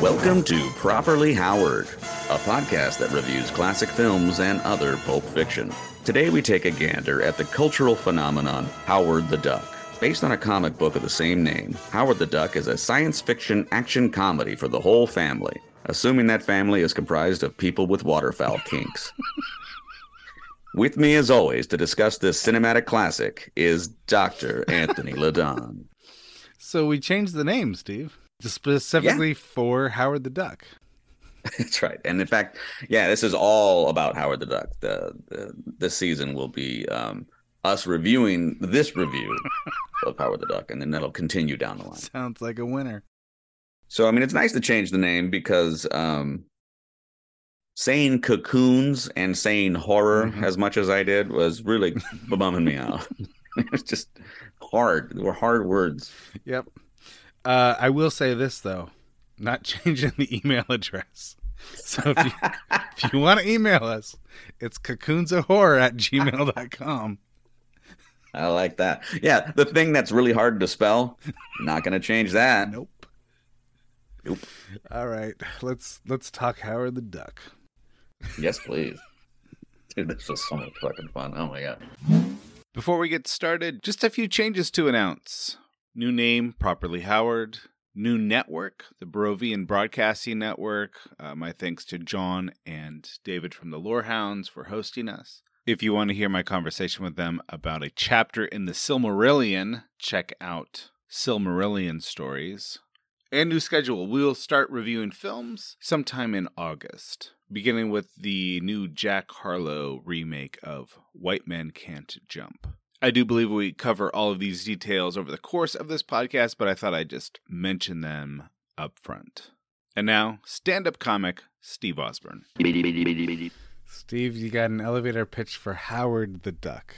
Welcome to Properly Howard, a podcast that reviews classic films and other pulp fiction. Today we take a gander at the cultural phenomenon Howard the Duck. Based on a comic book of the same name, Howard the Duck is a science fiction action comedy for the whole family, assuming that family is comprised of people with waterfowl kinks. With me, as always, to discuss this cinematic classic is Dr. Anthony Ladon. So we changed the name, Steve, specifically for Howard the Duck. That's right. And in fact, yeah, this is all about Howard the Duck. The, the this season will be um, us reviewing this review of Howard the Duck, and then that'll continue down the line. Sounds like a winner. So I mean, it's nice to change the name because um, saying cocoons and saying horror Mhm. as much as I did was really bumming me out. it's just hard. They were hard words. Yep. Uh, I will say this though, not changing the email address. So if you, if you want to email us, it's cocoonsofhorror at gmail.com. I like that. Yeah, the thing that's really hard to spell, not going to change that. Nope. Nope. All right, let's let's talk Howard the Duck. Yes, please. Dude, this was so much fucking fun. Oh my god. Before we get started, just a few changes to announce. New name, Properly Howard. New network, the Barovian Broadcasting Network. Uh, my thanks to John and David from the Lorehounds for hosting us. If you want to hear my conversation with them about a chapter in the Silmarillion, check out Silmarillion Stories. And new schedule. We will start reviewing films sometime in August, beginning with the new Jack Harlow remake of White Men Can't Jump. I do believe we cover all of these details over the course of this podcast, but I thought I'd just mention them up front. And now, stand up comic Steve Osborne. Steve, you got an elevator pitch for Howard the Duck.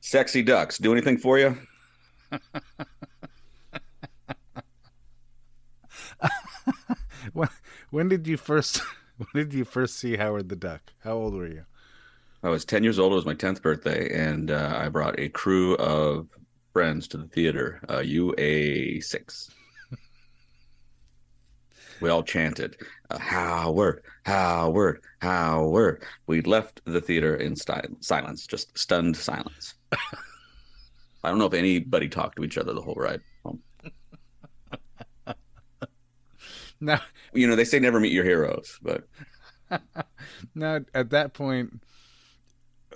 Sexy ducks, do anything for you? when, when did you first when did you first see Howard the Duck? How old were you? I was 10 years old. It was my 10th birthday, and uh, I brought a crew of friends to the theater, uh, UA6. We all chanted, Howard, Howard, Howard. We left the theater in silence, just stunned silence. I don't know if anybody talked to each other the whole ride home. Now, You know, they say never meet your heroes, but now at that point,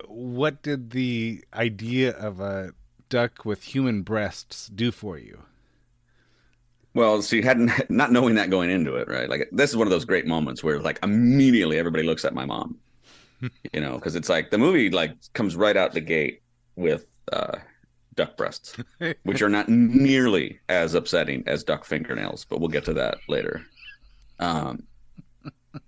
what did the idea of a duck with human breasts do for you? Well, so you hadn't not knowing that going into it, right? Like this is one of those great moments where like immediately everybody looks at my mom, you know, because it's like the movie like comes right out the gate with uh, duck breasts, which are not nearly as upsetting as duck fingernails, but we'll get to that later. Um,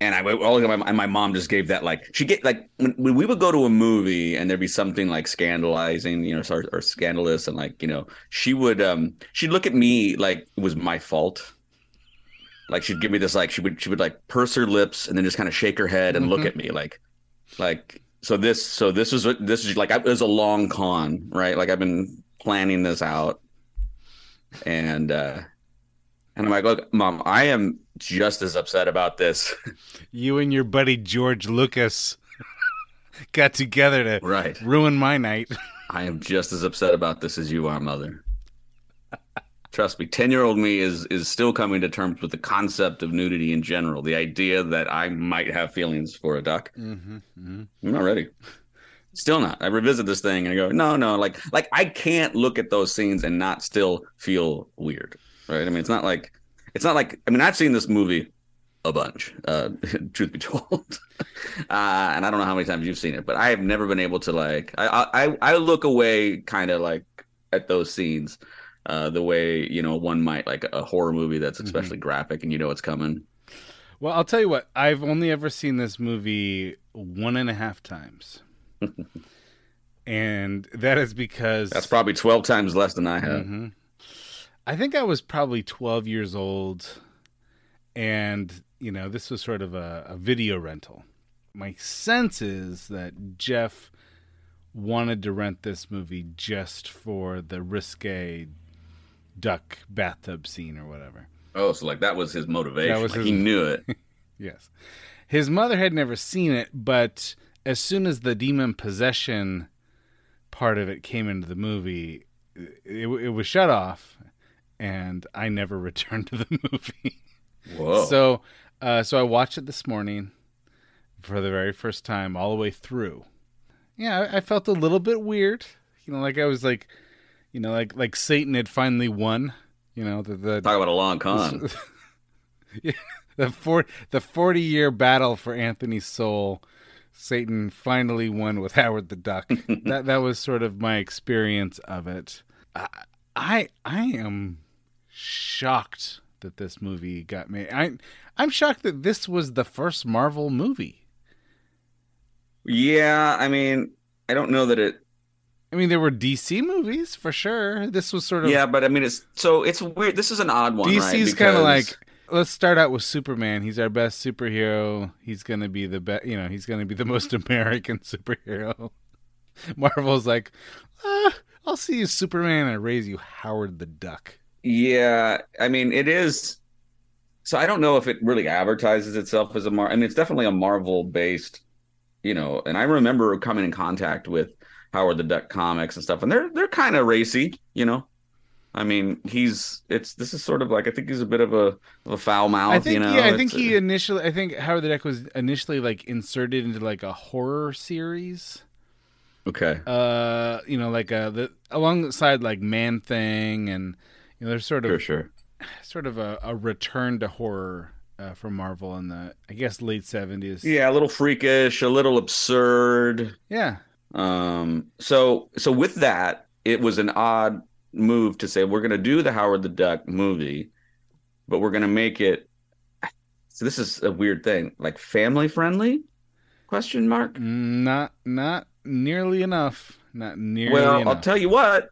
and I all my, and my mom just gave that like she get like when, when we would go to a movie and there'd be something like scandalizing, you know, or, or scandalous, and like you know, she would um she'd look at me like it was my fault. Like she'd give me this like she would she would like purse her lips and then just kind of shake her head and look Mhm. at me like like so this so this is what this is like I, it was a long con right like I've been planning this out and uh, and I'm like, look, mom, I am just as upset about this. You and your buddy George Lucas got together to right. ruin my night. I am just as upset about this as you are, mother. Trust me, ten year old me is is still coming to terms with the concept of nudity in general. The idea that I might have feelings for a duck. Mm-hmm. I'm not ready. Still not. I revisit this thing and I go, no, no, like like I can't look at those scenes and not still feel weird. Right. I mean, it's not like it's not like I mean, I've seen this movie a bunch, uh, truth be told. uh, and I don't know how many times you've seen it, but I have never been able to like I I, I look away kind of like at those scenes. Uh, the way you know one might like a horror movie that's especially graphic and you know it's coming. Well, I'll tell you what. I've only ever seen this movie one and a half times, and that is because That's probably twelve times less than I have. Mhm. I think I was probably 12 years old, and you know this was sort of a, a video rental. My sense is that Jeff wanted to rent this movie just for the risque duck bathtub scene or whatever. Oh, so like that was his motivation. Was Like, his- He knew it. Yes. His mother had never seen it, but as soon as the demon possession part of it came into the movie, it, it was shut off, and I never returned to the movie. Whoa. So, uh, so I watched it this morning for the very first time, all the way through. Yeah, I, I felt a little bit weird. You know, like I was like, you know, like like Satan had finally won. You know, the the Talk about a long con. the four the forty year battle for Anthony's soul. Satan finally won with Howard the Duck. that that was sort of my experience of it. I I, I am shocked that this movie got made. I I'm shocked that this was the first Marvel movie. yeah, I mean, I don't know that it. I mean, there were DC movies for sure. This was sort of Yeah, but I mean, it's so it's weird. This is an odd one. right? DC's kind of like let's start out with Superman. He's our best superhero. He's gonna be the best. You know, he's gonna be the most American superhero. Marvel's like, ah, I'll see you, Superman, and raise you, Howard the Duck. Yeah, I mean, it is. So I don't know if it really advertises itself as a Mar. I mean, it's definitely a Marvel based, you know. And I remember coming in contact with Howard the Duck comics and stuff, and they're they're kind of racy, you know. I mean, he's it's this is sort of like I think he's a bit of a of a foul mouth, I think, you know. yeah, I think It's, he uh, initially, I think Howard the Duck was initially like inserted into like a horror series. Okay. Uh, you know, like uh, the alongside like Man Thing, and you know, there's sort of Sure, sure. sort of a, a return to horror uh, from Marvel in the I guess late seventies. Yeah, a little freakish, a little absurd. yeah, Um, so so with that, it was an odd move to say we're going to do the Howard the Duck movie, but we're going to make it. So this is a weird thing, like family friendly? Question mark. not not nearly enough. Not nearly Well, enough. I'll tell you what.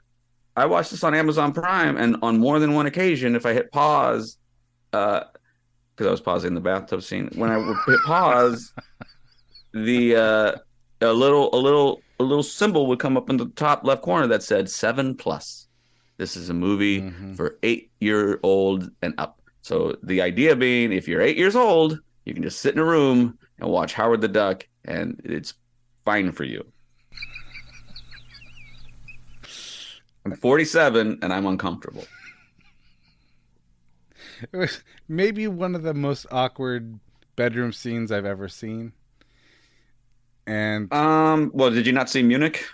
I watched this on Amazon Prime, and on more than one occasion, if I hit pause, uh, because I was pausing the bathtub scene, when I would hit pause, the uh, a little a little a little symbol would come up in the top left corner that said seven plus. This is a movie Mhm. for eight year old and up. So the idea being, if you're eight years old, you can just sit in a room and watch Howard the Duck, and it's fine for you. I'm 47 and I'm uncomfortable. It was maybe one of the most awkward bedroom scenes I've ever seen. And Um, well, did you not see Munich?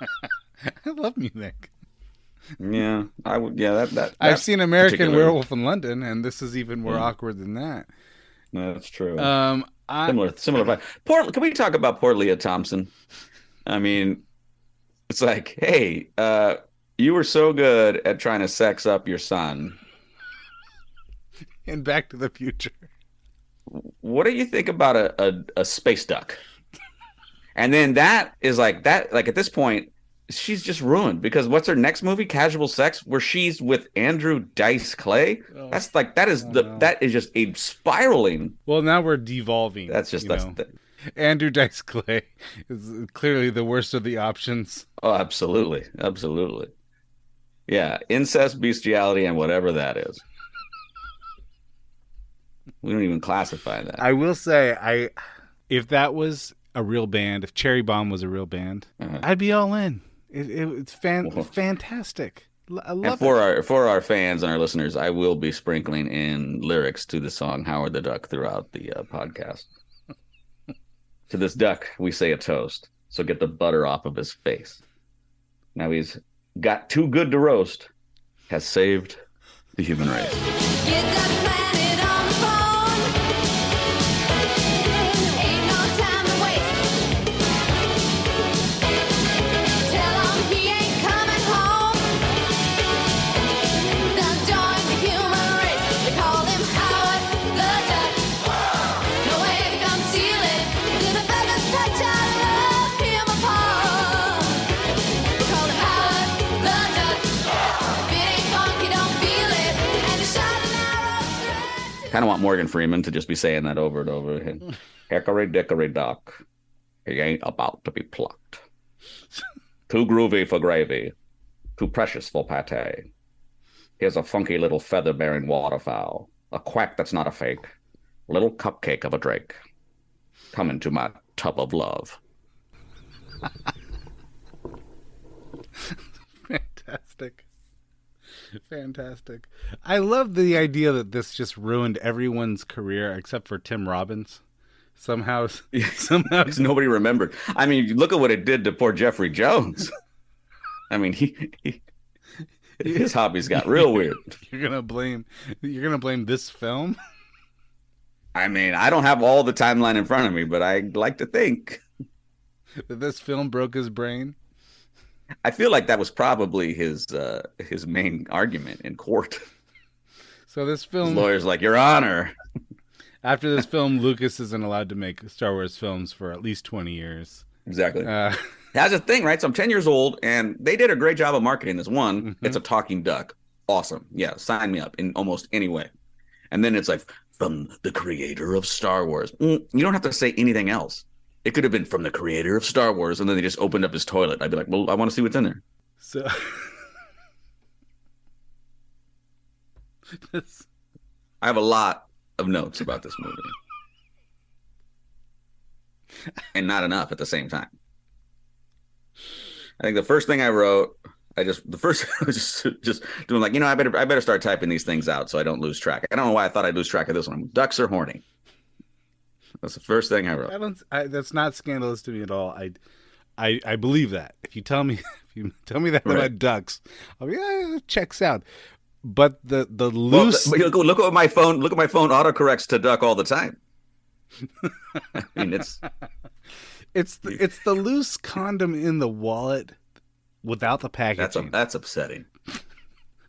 I love Munich. Yeah, I would. Yeah, that that, I've that seen American particular- Werewolf in London, and this is even more Yeah. awkward than that. No, that's true. Um, I, similar, similar. vibe. Can we talk about poor Lea Thompson? I mean, it's like, hey, uh, you were so good at trying to sex up your son. in Back to the Future. What do you think about a, a, a space duck? And then that is like that. Like at this point, she's just ruined because what's her next movie? Casual Sex, where she's with Andrew Dice Clay. Oh. That's like that is the no. that is just a spiraling. Well, now we're devolving. That's just that's the, Andrew Dice Clay is clearly the worst of the options. oh, absolutely, absolutely. Yeah, incest, bestiality, and whatever that is. We don't even classify that. I will say, I if that was a real band, if Cherry Bomb was a real band, Uh-huh. I'd be all in. It, it, it's fan, fantastic. I And love for it. our for our fans and our listeners, I will be sprinkling in lyrics to the song Howard the Duck throughout the uh, podcast. To this duck, we say a toast. So get the butter off of his face. Now he's got too good to roast, has saved the human race. Kind of want Morgan Freeman to just be saying that over and over again. Hickory dickory duck, he ain't about to be plucked. Too groovy for gravy, too precious for pate. Here's a funky little feather bearing waterfowl, a quack that's not a fake, little cupcake of a drake. Come into my tub of love. Fantastic. I love the idea that this just ruined everyone's career except for Tim Robbins. Somehow, somehow, nobody remembered. I mean, look at what it did to poor Jeffrey Jones. I mean, he, he his hobbies got real weird. you're gonna blame you're gonna blame this film. I mean, I don't have all the timeline in front of me, but I like to think. that this film broke his brain. I feel like that was probably his uh, his main argument in court. So this His film, lawyer's like, Your Honor. after this film, Lucas isn't allowed to make Star Wars films for at least twenty years. Exactly. Uh, That's the thing, right? So I'm 10 years old, and they did a great job of marketing this. One, Mhm. it's a talking duck. Awesome. Yeah, sign me up in almost any way. And then it's like, from the creator of Star Wars. Mm, you don't have to say anything else. It could have been from the creator of Star Wars, and then they just opened up his toilet. I'd be like, well, I want to see what's in there. so this, I have a lot of notes about this movie. and not enough at the same time. I think the first thing I wrote, I just the first I was just just doing like, you know, I better I better start typing these things out so I don't lose track. I don't know why I thought I'd lose track of this one. Ducks are horny. That's the first thing I I wrote. don't. I, that's not scandalous to me at all. I, I, I believe that. If you tell me, if you tell me that Right. about ducks, I'll be yeah, it checks out. But the the loose, but look, look at my phone. Look at my phone. Autocorrects to duck all the time. I mean, it's it's the, it's the loose condom in the wallet without the that's packaging. that's upsetting.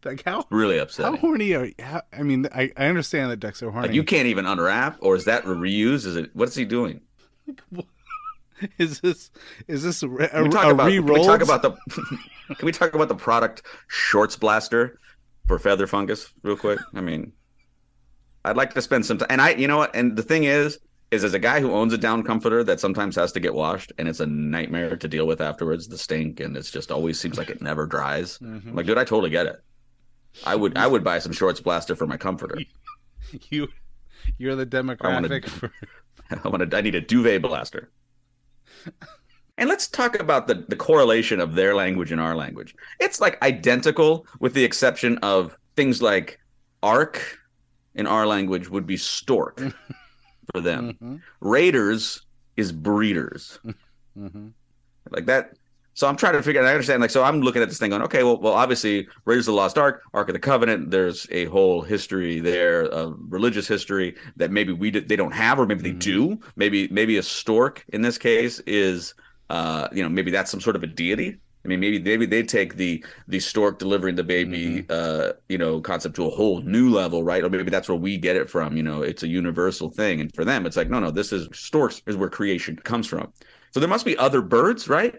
Like how Really upset? how horny are? How, I mean, I, I understand that ducks are horny. Like you can't even unwrap, or is that reused? Is it? What's he doing? is this is this a, a, Can we talk a about? Can we talk about the? can we talk about the product Shorts Blaster for feather fungus real quick? I mean, I'd like to spend some time. And I, you know what? And the thing is, is as a guy who owns a down comforter that sometimes has to get washed, and it's a nightmare to deal with afterwards. The stink, and it's just always seems like it never dries. Mhm. I'm like, dude, I totally get it. I would, I would buy some Shorts Blaster for my comforter. you you're the demographic for I want to. I need a duvet blaster. And let's talk about the, the correlation of their language and our language. It's like identical, with the exception of things like ark in our language would be stork for them. Mhm, Raiders is breeders. mhm. Like that. So I'm trying to figure. out, I understand. Like, so I'm looking at this thing going, okay, well, well, obviously, Raiders of the Lost Ark, Ark of the Covenant. There's a whole history there, of religious history that maybe we they don't have, or maybe they Mhm. do. Maybe maybe a stork in this case is, uh, you know, maybe that's some sort of a deity. I mean, maybe maybe they take the the stork delivering the baby, uh, you know, concept to a whole new level, right? Or maybe that's where we get it from. You know, it's a universal thing, and for them, it's like, no, no, this is storks is where creation comes from. So there must be other birds, right,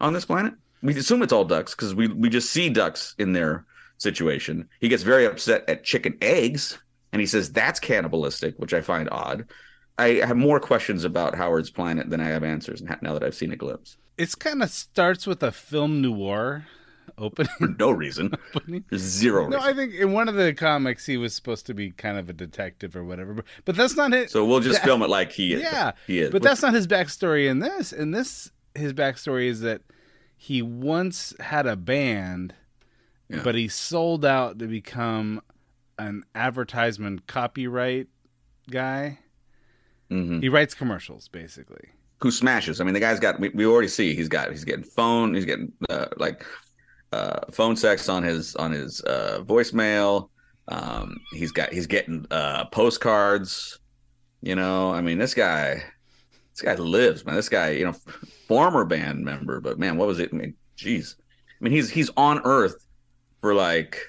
on this planet. We assume it's all ducks because we we just see ducks in their situation. He gets very upset at chicken eggs, and he says that's cannibalistic, which I find odd. I have more questions about Howard's planet than I have answers And now that I've seen a glimpse. It's kind of starts with a film noir opening. for no reason. opening. There's zero No, reason. I think in one of the comics he was supposed to be kind of a detective or whatever, but, but that's not it. so we'll just that- film it like he is. Yeah, he is. But that's not his backstory in this. In this, his backstory is that he once had a band, Yeah. but he sold out to become an advertisement copyright guy. Mhm. He writes commercials, basically. who smashes. I mean, the guy's got. We, we already see he's got. He's getting phone. He's getting uh, like uh, phone sex on his on his uh, voicemail. Um, he's got. He's getting uh, postcards. You know, I mean, this guy. This guy lives, man. This guy, you know, former band member, but man, what was it? I mean, jeez. I mean, he's he's on Earth for like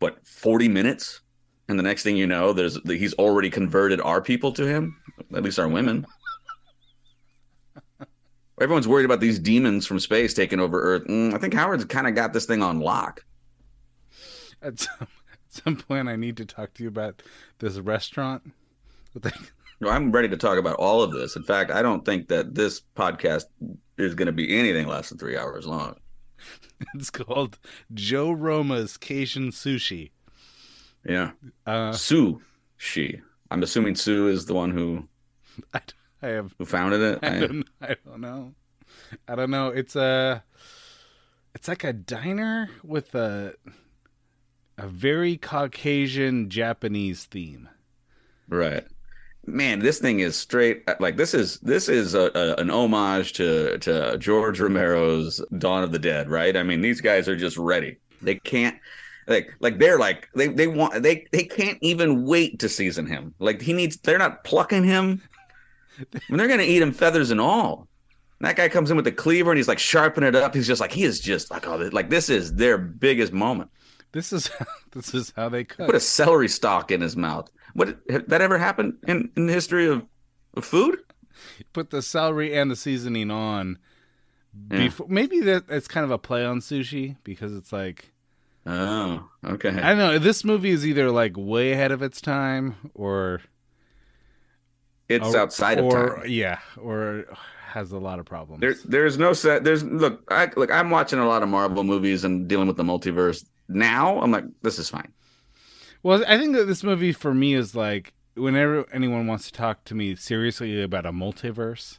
what forty minutes, and the next thing you know, there's he's already converted our people to him. At least our women. Everyone's worried about these demons from space taking over Earth. Mm, I think Howard's kind of got this thing on lock. At some, at some point, I need to talk to you about this restaurant. I'm ready to talk about all of this. In fact, I don't think that this podcast is going to be anything less than three hours long. It's called Joe Roma's Cajun Sushi. Yeah, Uh, Sue, she. I'm assuming Sue is the one who I, I have who founded it. I don't, I don't know. I don't know. It's a it's like a diner with a a very Caucasian Japanese theme. Right. Man, this thing is straight uh, like this is this is a, a, an homage to to George Romero's Dawn of the Dead, right? I mean, these guys are just ready. They can't like like they're like they they want they they can't even wait to season him. Like he needs they're not plucking him. I mean, they're gonna eat him feathers and all. And that guy comes in with the cleaver and he's like sharpening it up. He's just like he is just like oh like this is their biggest moment. This is this is how they cut. Put a celery stalk in his mouth. What that ever happened in, in the history of, of food? Put the celery and the seasoning on. Yeah. Before, maybe that it's kind of a play on sushi because it's like Oh, okay. I don't know. This movie is either like way ahead of its time or It's or- outside of or, time. Yeah, or has a lot of problems. There, there's no set. There's look. I look. I'm watching a lot of Marvel movies and dealing with the multiverse now. I'm like, this is fine. Well, I think that this movie for me is like whenever anyone wants to talk to me seriously about a multiverse,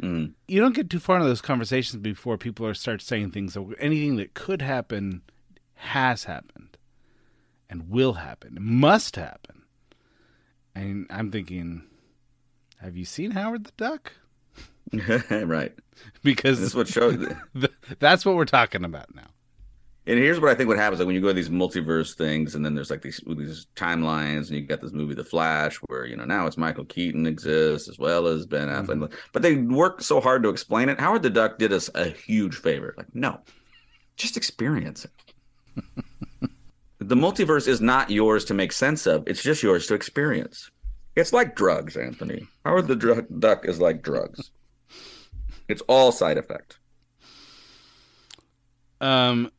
Mm. you don't get too far into those conversations before people are start saying things. that Anything that could happen has happened, and will happen, must happen. And I'm thinking, have you seen Howard the Duck? right. Because This what shows. that's what we're talking about now. And here's what I think what happens like when you go to these multiverse things, and then there's like these these timelines, and you got this movie, The Flash, where you know now it's Michael Keaton exists as well as Ben Affleck, but they work so hard to explain it. Howard the Duck did us a huge favor. Like, no, just experience it. the multiverse is not yours to make sense of; it's just yours to experience. It's like drugs, Anthony. Howard the Duck is like drugs. It's all side effect. Um,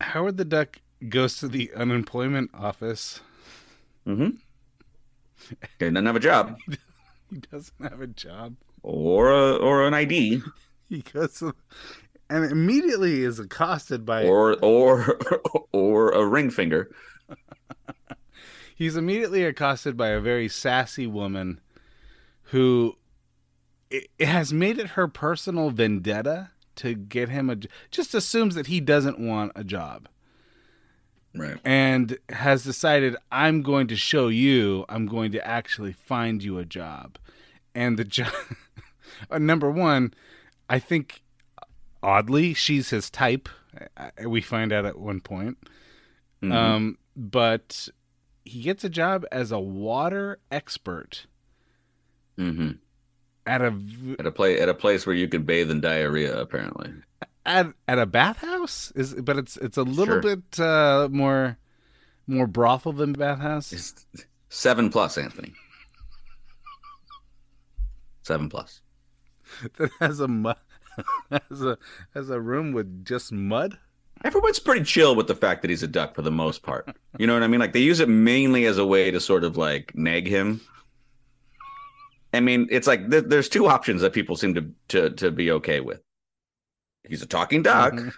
Howard the Duck goes to the unemployment office. Mm-hmm. He doesn't have a job. He doesn't have a job. or a, or an ID He goes to, and immediately is accosted by. or or or a ring finger. he's immediately accosted by a very sassy woman, who it, it has made it her personal vendetta to get him a. Just assumes that he doesn't want a job. Right. and has decided I'm going to show you, I'm going to actually find you a job. And the job, uh, number one, I think oddly, she's his type. We find out at one point. Mhm. Um, but he gets a job as a water expert Mhm. At a At a place at a place where you can bathe in diarrhea, apparently. at at a bathhouse. Is but it's it's a little Sure. bit uh, more more brothel than bathhouse. It's seven plus, Anthony. Seven plus. that has a mud, has a has a room with just mud. Everyone's pretty chill with the fact that he's a duck for the most part. You know what I mean? Like they use it mainly as a way to sort of like nag him. I mean, it's like th- there's two options that people seem to to to be okay with. He's a talking duck, Mhm.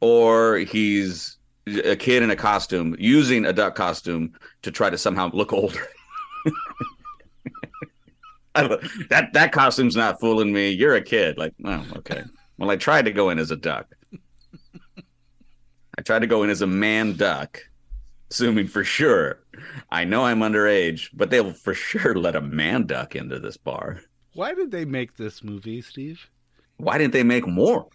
or he's a kid in a costume using a duck costume to try to somehow look older. That that costume's not fooling me. You're a kid. Like, oh, okay. Well, I tried to go in as a duck. I tried to go in as a man duck, assuming for sure. I know I'm underage, but they'll for sure let a man duck into this bar. Why did they make this movie, Steve? Why didn't they make more?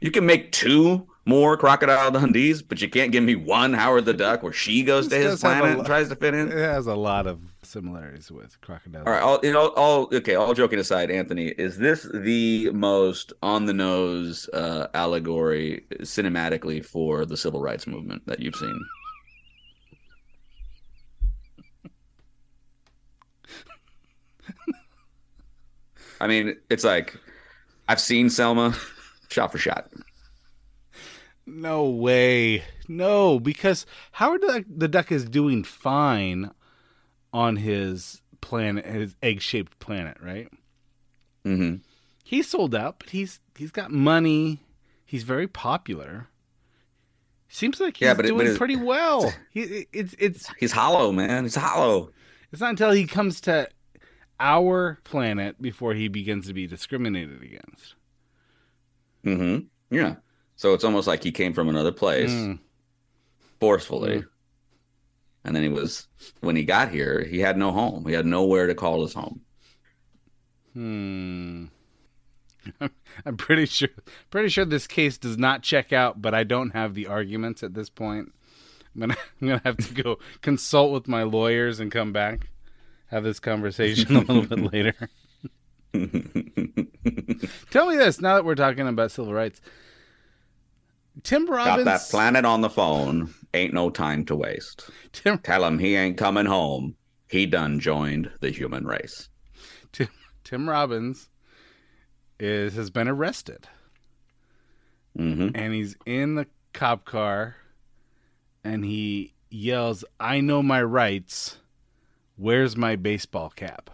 You can make two more Crocodile Dundees, but you can't give me one Howard the Duck where she goes to his planet lo- and tries to fit in. It has a lot of similarities with Crocodile. All right, all you know, all okay. All joking aside, Anthony, is this the most on the nose uh, allegory cinematically for the civil rights movement that you've seen? I mean, it's like I've seen Selma, shot for shot. No way. No, because Howard the, Duck is doing fine on his planet, his egg-shaped planet, right? hmm He's sold out, but he's he's got money. He's very popular. Seems like he's Yeah, but it- doing but pretty well. He, it's it's He's hollow, man. He's hollow. it's not until he comes to our planet before he begins to be discriminated against. hmm Yeah. So it's almost like he came from another place. Mm. forcefully. Mm. And then he was when he got here, he had no home. He had nowhere to call his home. Hmm. I'm pretty sure pretty sure this case does not check out, but I don't have the arguments at this point. I'm gonna I'm gonna have to go consult with my lawyers and come back. Have this conversation a little bit later. Tell me this, now that we're talking about civil rights. Tim Got Robbins that planet on the phone. Ain't no time to waste. Tim, Tell him he ain't coming home. He done joined the human race. Tim, Tim Robbins is has been arrested. hmm and he's in the cop car and he yells, I know my rights. Where's my baseball cap?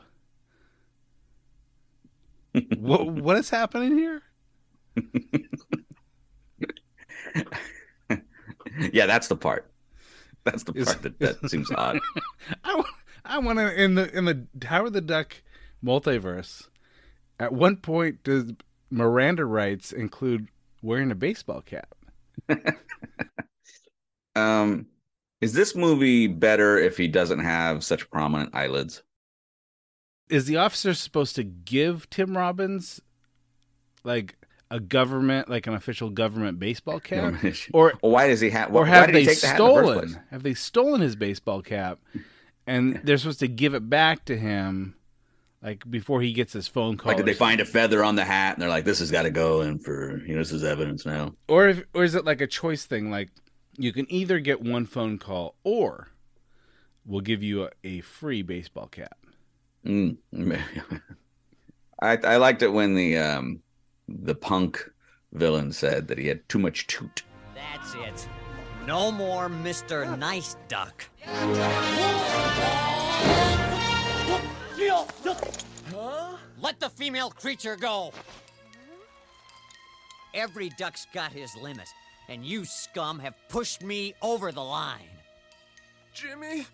what what is happening here? Yeah, that's the part. That's the Is- part that, that seems odd. I, I want to in the in the Howard the Duck multiverse. At one point, does Miranda rights include wearing a baseball cap? Um, is this movie better if he doesn't have such prominent eyelids? Is the officer supposed to give Tim Robbins like a government, like an official government baseball cap, or Well, why does he have? or have they take the hat in the first stolen? Have they stolen his baseball cap, and they're supposed to give it back to him, like before he gets his phone call? Like, did they something? find a feather on the hat and they're like, "This has got to go in for you know this is evidence now." or if, or is it like a choice thing? Like you can either get one phone call, or we'll give you a, a free baseball cap. Mm. I I liked it when the um the punk villain said that he had too much toot. That's it. No more Mr. Nice Duck. Let the female creature go. Every duck's got his limit, and you scum have pushed me over the line. Jimmy,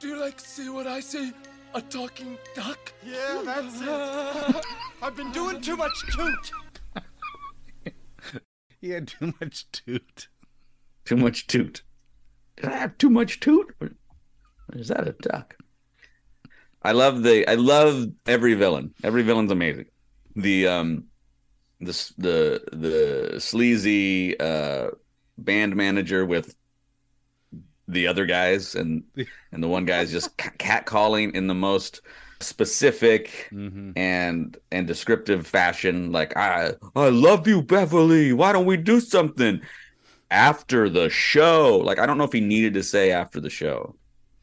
do you like to see what I see? A talking duck? Yeah, that's it. I've been doing too much toot. He had too much toot. Too much toot. Did I have too much toot? Or is that a duck? I love the I love every villain. Every villain's amazing. The um the the the sleazy uh band manager with the other guys and and the one guy's just cat calling in the most specific Mm-hmm. and and descriptive fashion like i i love you beverly. Why don't we do something? After the show like i don't know if he needed to say after the show.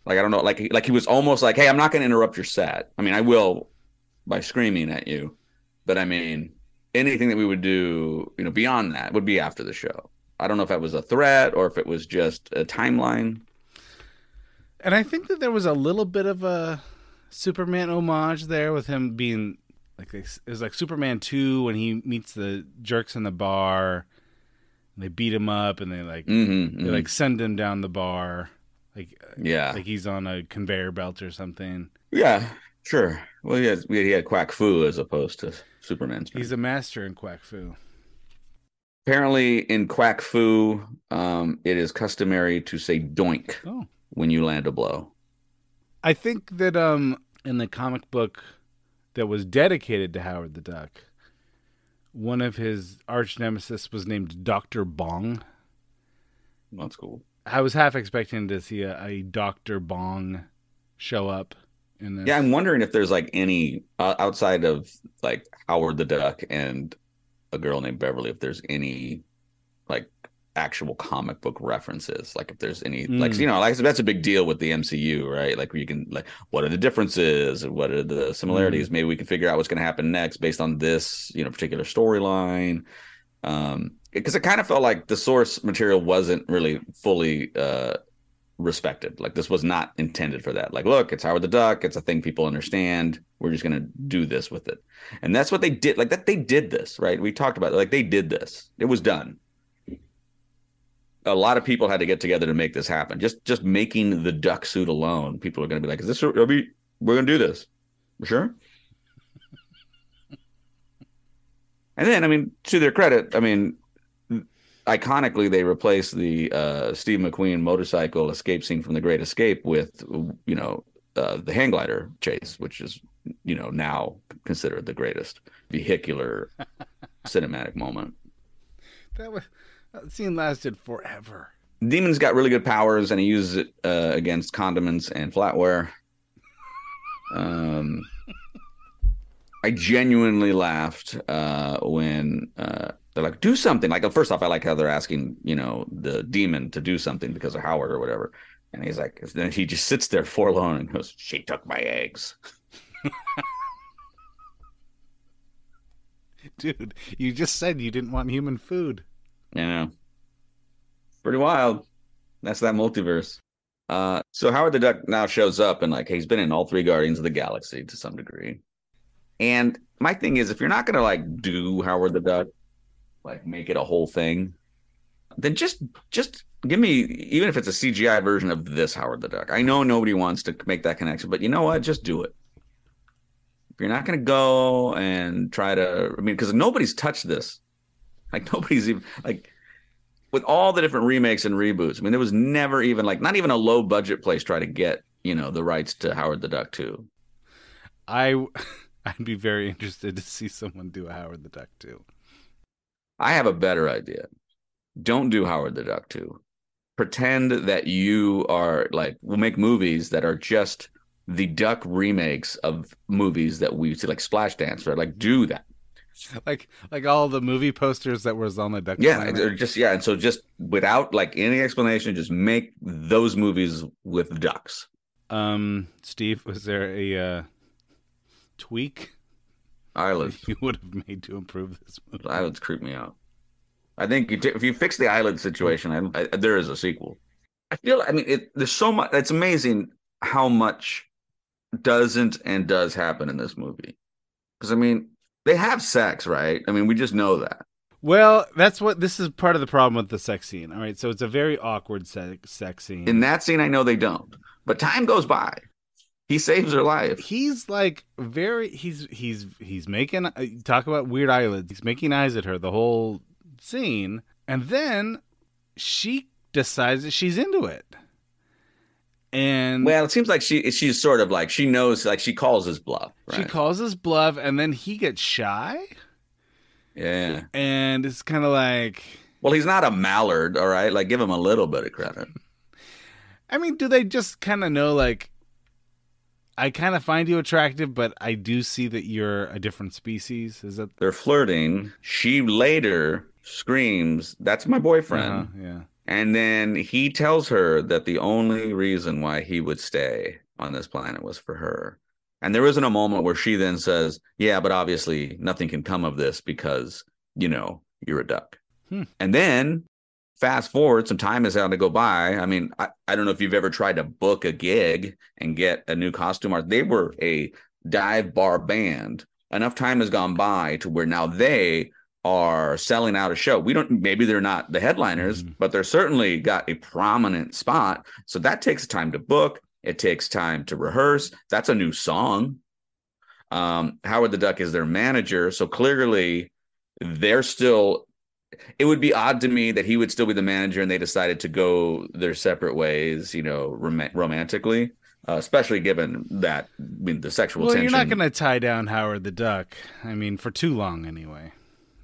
Like i don't know like like he was almost like hey i'm not going to interrupt your set. I mean i will by screaming at you but i mean anything that we would do you know beyond that would be after the show i don't know if that was a threat or if it was just a timeline And I think that there was a little bit of a Superman homage there with him being like it was like Superman two when he meets the jerks in the bar. And they beat him up and they like Mm-hmm, they like send him down the bar, like yeah, like he's on a conveyor belt or something. yeah, sure. Well, he had he had Quack Fu as opposed to Superman's. He's a master in quack fu. Apparently, in Quack Fu, um, it is customary to say "doink" Oh, when you land a blow. I think that um in the comic book that was dedicated to Howard the Duck, one of his arch nemesis was named Doctor Bong. That's cool. I was half expecting to see a, a Doctor Bong show up in this. Yeah, I'm wondering if there's like any uh, outside of like Howard the Duck and a girl named Beverly, if there's any like actual comic book references, like if there's any like Mm. you know, like that's a big deal with the MCU, right? Like you can like what are the differences what are the similarities? Maybe we can figure out what's going to happen next based on this you know particular storyline. Um, because it kind of felt like the source material wasn't really fully uh respected. Like this was not intended for that. Like, look, it's Howard the Duck. It's a thing people understand. We're just gonna do this with it, and that's what they did. Like that, they did this, right? We talked about it. like they did this. It was done. A lot of people had to get together to make this happen. Just just making the duck suit alone, people are gonna be like, "Is this? Are we? We're gonna do this? For sure." And then, I mean, to their credit, I mean, iconically they replaced the uh, Steve McQueen motorcycle escape scene from The Great Escape with, you know, uh, the hang glider chase, which is, you know, now considered the greatest vehicular cinematic moment. that was that scene lasted forever. Demon's got really good powers, and he uses it uh, against condiments and flatware. Um, I genuinely laughed uh, when uh, they're like, "Do something!" Like, first off, I like how they're asking, you know, the demon to do something because of Howard or whatever, and he's like, then he just sits there forlorn and goes, "She took my eggs." Dude, you just said you didn't want human food. You know, pretty wild. That's that multiverse. Uh, so Howard the Duck now shows up and like he's been in all three Guardians of the Galaxy to some degree. And my thing is, if you're not gonna like do Howard the Duck, like make it a whole thing, then just just give me even if it's a CGI version of this Howard the Duck. I know nobody wants to make that connection, but you know what? Just do it. If you're not gonna go and try to, I mean, because nobody's touched this. Like nobody's even like with all the different remakes and reboots. I mean, there was never even like not even a low budget place try to get you know the rights to Howard the Duck too. I I'd be very interested to see someone do a Howard the Duck too. I have a better idea. Don't do Howard the Duck too. Pretend that you are like we'll make movies that are just the Duck remakes of movies that we see, like Splash Dance, right? Like do that. Like like all the movie posters that was on the Duck. Yeah, or just yeah, and so just without like any explanation, just make those movies with ducks. Um, Steve, was there a uh, tweak Eyelids, you would have made to improve this movie? eyelids creep me out. I think you t- if you fix the eyelid situation, I, I, there is a sequel. I feel. I mean, it, there's so much. It's amazing how much doesn't and does happen in this movie. Because I mean, they have sex, right? I mean, we just know that. Well, that's what this is part of the problem with the sex scene. All right, so it's a very awkward sex, sex scene. In that scene, I know they don't. But time goes by. He saves her life. he's like very he's he's he's making uh, talk about weird eyelids. He's making eyes at her the whole scene, and then she decides that she's into it. And Well, it seems like she she's sort of like she knows, like she calls his bluff. Right? she calls his bluff, and then he gets shy, yeah. and it's kind of like, Well, he's not a mallard, all right. Like, give him a little bit of credit. I mean, do they just kind of know like? I kind of find you attractive, but I do see that you're a different species. Is that They're flirting. She later screams, "That's my boyfriend." Uh-huh, yeah. And then he tells her that the only reason why he would stay on this planet was for her. And there isn't a moment where she then says, Yeah, but obviously nothing can come of this because, you know, you're a duck. Hmm. And then fast forward, some time has had to go by. I mean, I, I don't know if you've ever tried to book a gig and get a new costume art. They were a dive bar band enough time has gone by to where now they are selling out a show. We don't maybe they're not the headliners, Mhm. but they're certainly got a prominent spot. So that takes time to book. It takes time to rehearse. That's a new song. Um, Howard the Duck is their manager, so clearly they're still. It would be odd to me that he would still be the manager, and they decided to go their separate ways, you know, rom- romantically. Uh, especially given that I mean the sexual Well, tension. you're not going to tie down Howard the Duck. I mean, for too long anyway.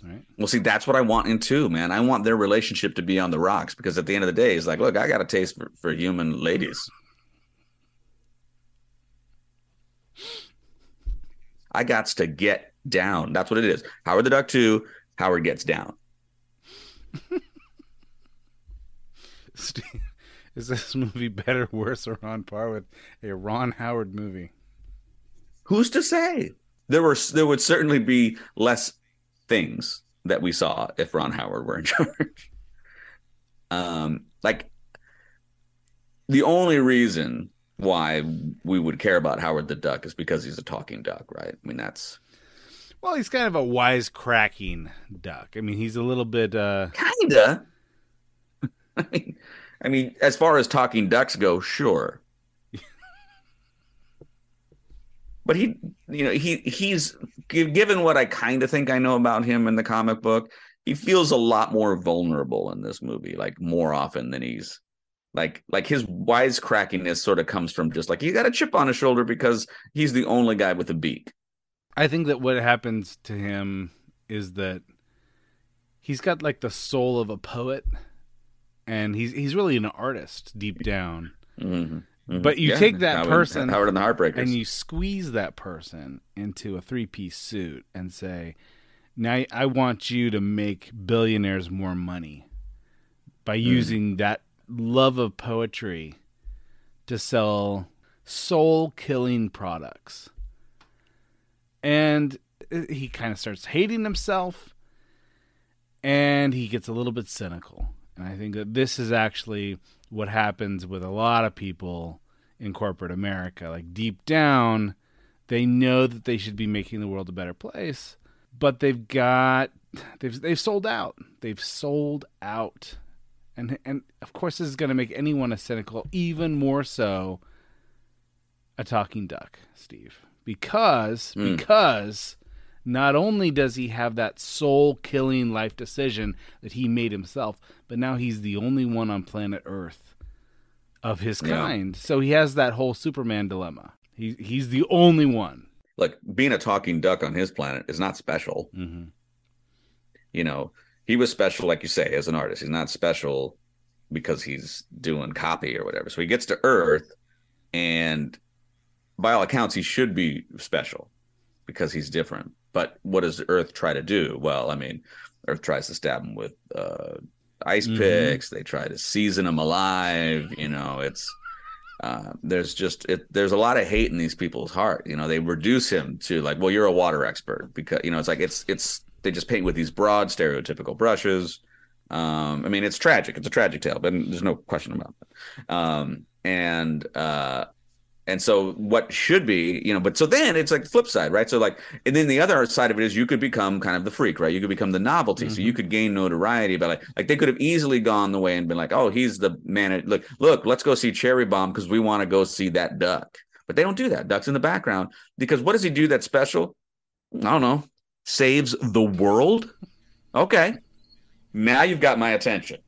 Right? Well, see, that's what I want in two, man. I want their relationship to be on the rocks because at the end of the day, it's like, look, I got a taste for, for human ladies. I got to get down. That's what it is. Howard the Duck 2, Howard gets down. Steve, is this movie better, worse, or on par with a Ron Howard movie? Who's to say? There were there would certainly be less things that we saw if Ron Howard were in charge. um, like the only reason why we would care about Howard the Duck is because he's a talking duck, right? I mean, that's Well, he's kind of a wisecracking duck. I mean, he's a little bit. uh kinda. I mean, I mean, as far as talking ducks go, sure. but he, you know, he he's given what I kind of think I know about him in the comic book. He feels a lot more vulnerable in this movie, like more often than he's like like his wisecrackiness sort of comes from just like he got a chip on his shoulder because he's the only guy with a beak. I think that what happens to him is that he's got like the soul of a poet, and he's he's really an artist deep down. Mhm. Mhm. But you take that Howard- person Howard and the Heartbreakers, and you squeeze that person into a three piece suit and say, "Now I want you to make billionaires more money by Hmm. using that love of poetry to sell soul killing products." And uh, he kind of starts hating himself and he gets a little bit cynical. And I think that this is actually what happens with a lot of people in corporate America. Like deep down, they know that they should be making the world a better place, but they've got they've they've sold out. They've sold out. And and of course this is going to make anyone a cynical even more so a talking duck, Steve. Because Mm. because not only does he have that soul killing life decision that he made himself, but now he's the only one on planet Earth of his Yeah. kind. So he has that whole Superman dilemma. He he's the only one. like being a talking duck on his planet is not special. Mm-hmm. You know, he was special, like you say, as an artist. He's not special because he's doing copy or whatever. So he gets to Earth, and by all accounts, he should be special because he's different. But what does Earth try to do? Well, I mean, Earth tries to stab him with uh, ice Mhm. picks. They try to season him alive. You know, it's uh, there's just it, there's a lot of hate in these people's heart. You know, they reduce him to like, well, you're a water expert because you know it's like it's it's they just paint with these broad stereotypical brushes. Um, I mean, it's tragic. It's a tragic tale, but there's no question about that. Um, and uh, and so what should be, you know, but so then it's like the flip side, right? So like, and then the other side of it is you could become kind of the freak, right? You could become the novelty, so you mm-hmm. could gain notoriety. But like, like they could have easily gone the way and been like, oh, he's the man. Look, look, let's go see Cherry Bomb because we want to go see that duck. But they don't do that. Duck's in the background because what does he do that's special? I don't know. Saves the world. Okay, now you've got my attention.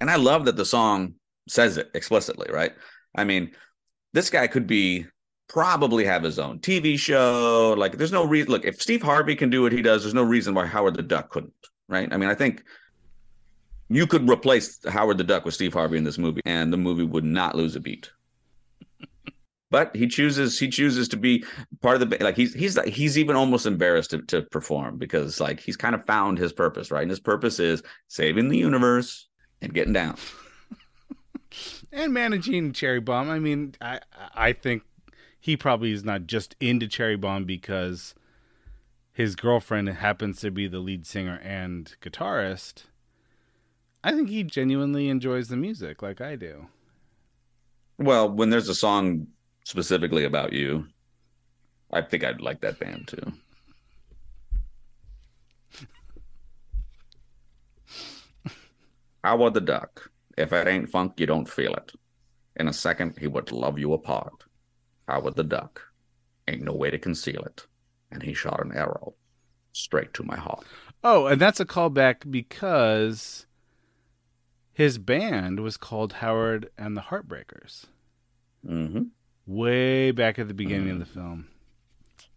And I love that the song says it explicitly, right? I mean, this guy could be probably have his own TV show. Like, there's no reason. Look, if Steve Harvey can do what he does, there's no reason why Howard the Duck couldn't, right? I mean, I think you could replace Howard the Duck with Steve Harvey in this movie, and the movie would not lose a beat. But he chooses he chooses to be part of the like he's he's he's even almost embarrassed to, to perform because like he's kind of found his purpose right and his purpose is saving the universe and getting down and managing Cherry Bomb. I mean, I I think he probably is not just into Cherry Bomb because his girlfriend happens to be the lead singer and guitarist. I think he genuinely enjoys the music like I do. Well, when there's a song specifically about you, I think I'd like that band too. Howard the Duck. If it ain't funk, you don't feel it. In a second, he would love you apart. How Howard the Duck. Ain't no way to conceal it. And he shot an arrow straight to my heart. Oh, and that's a callback because his band was called Howard and the Heartbreakers. Mm-hmm. Way back at the beginning of the film.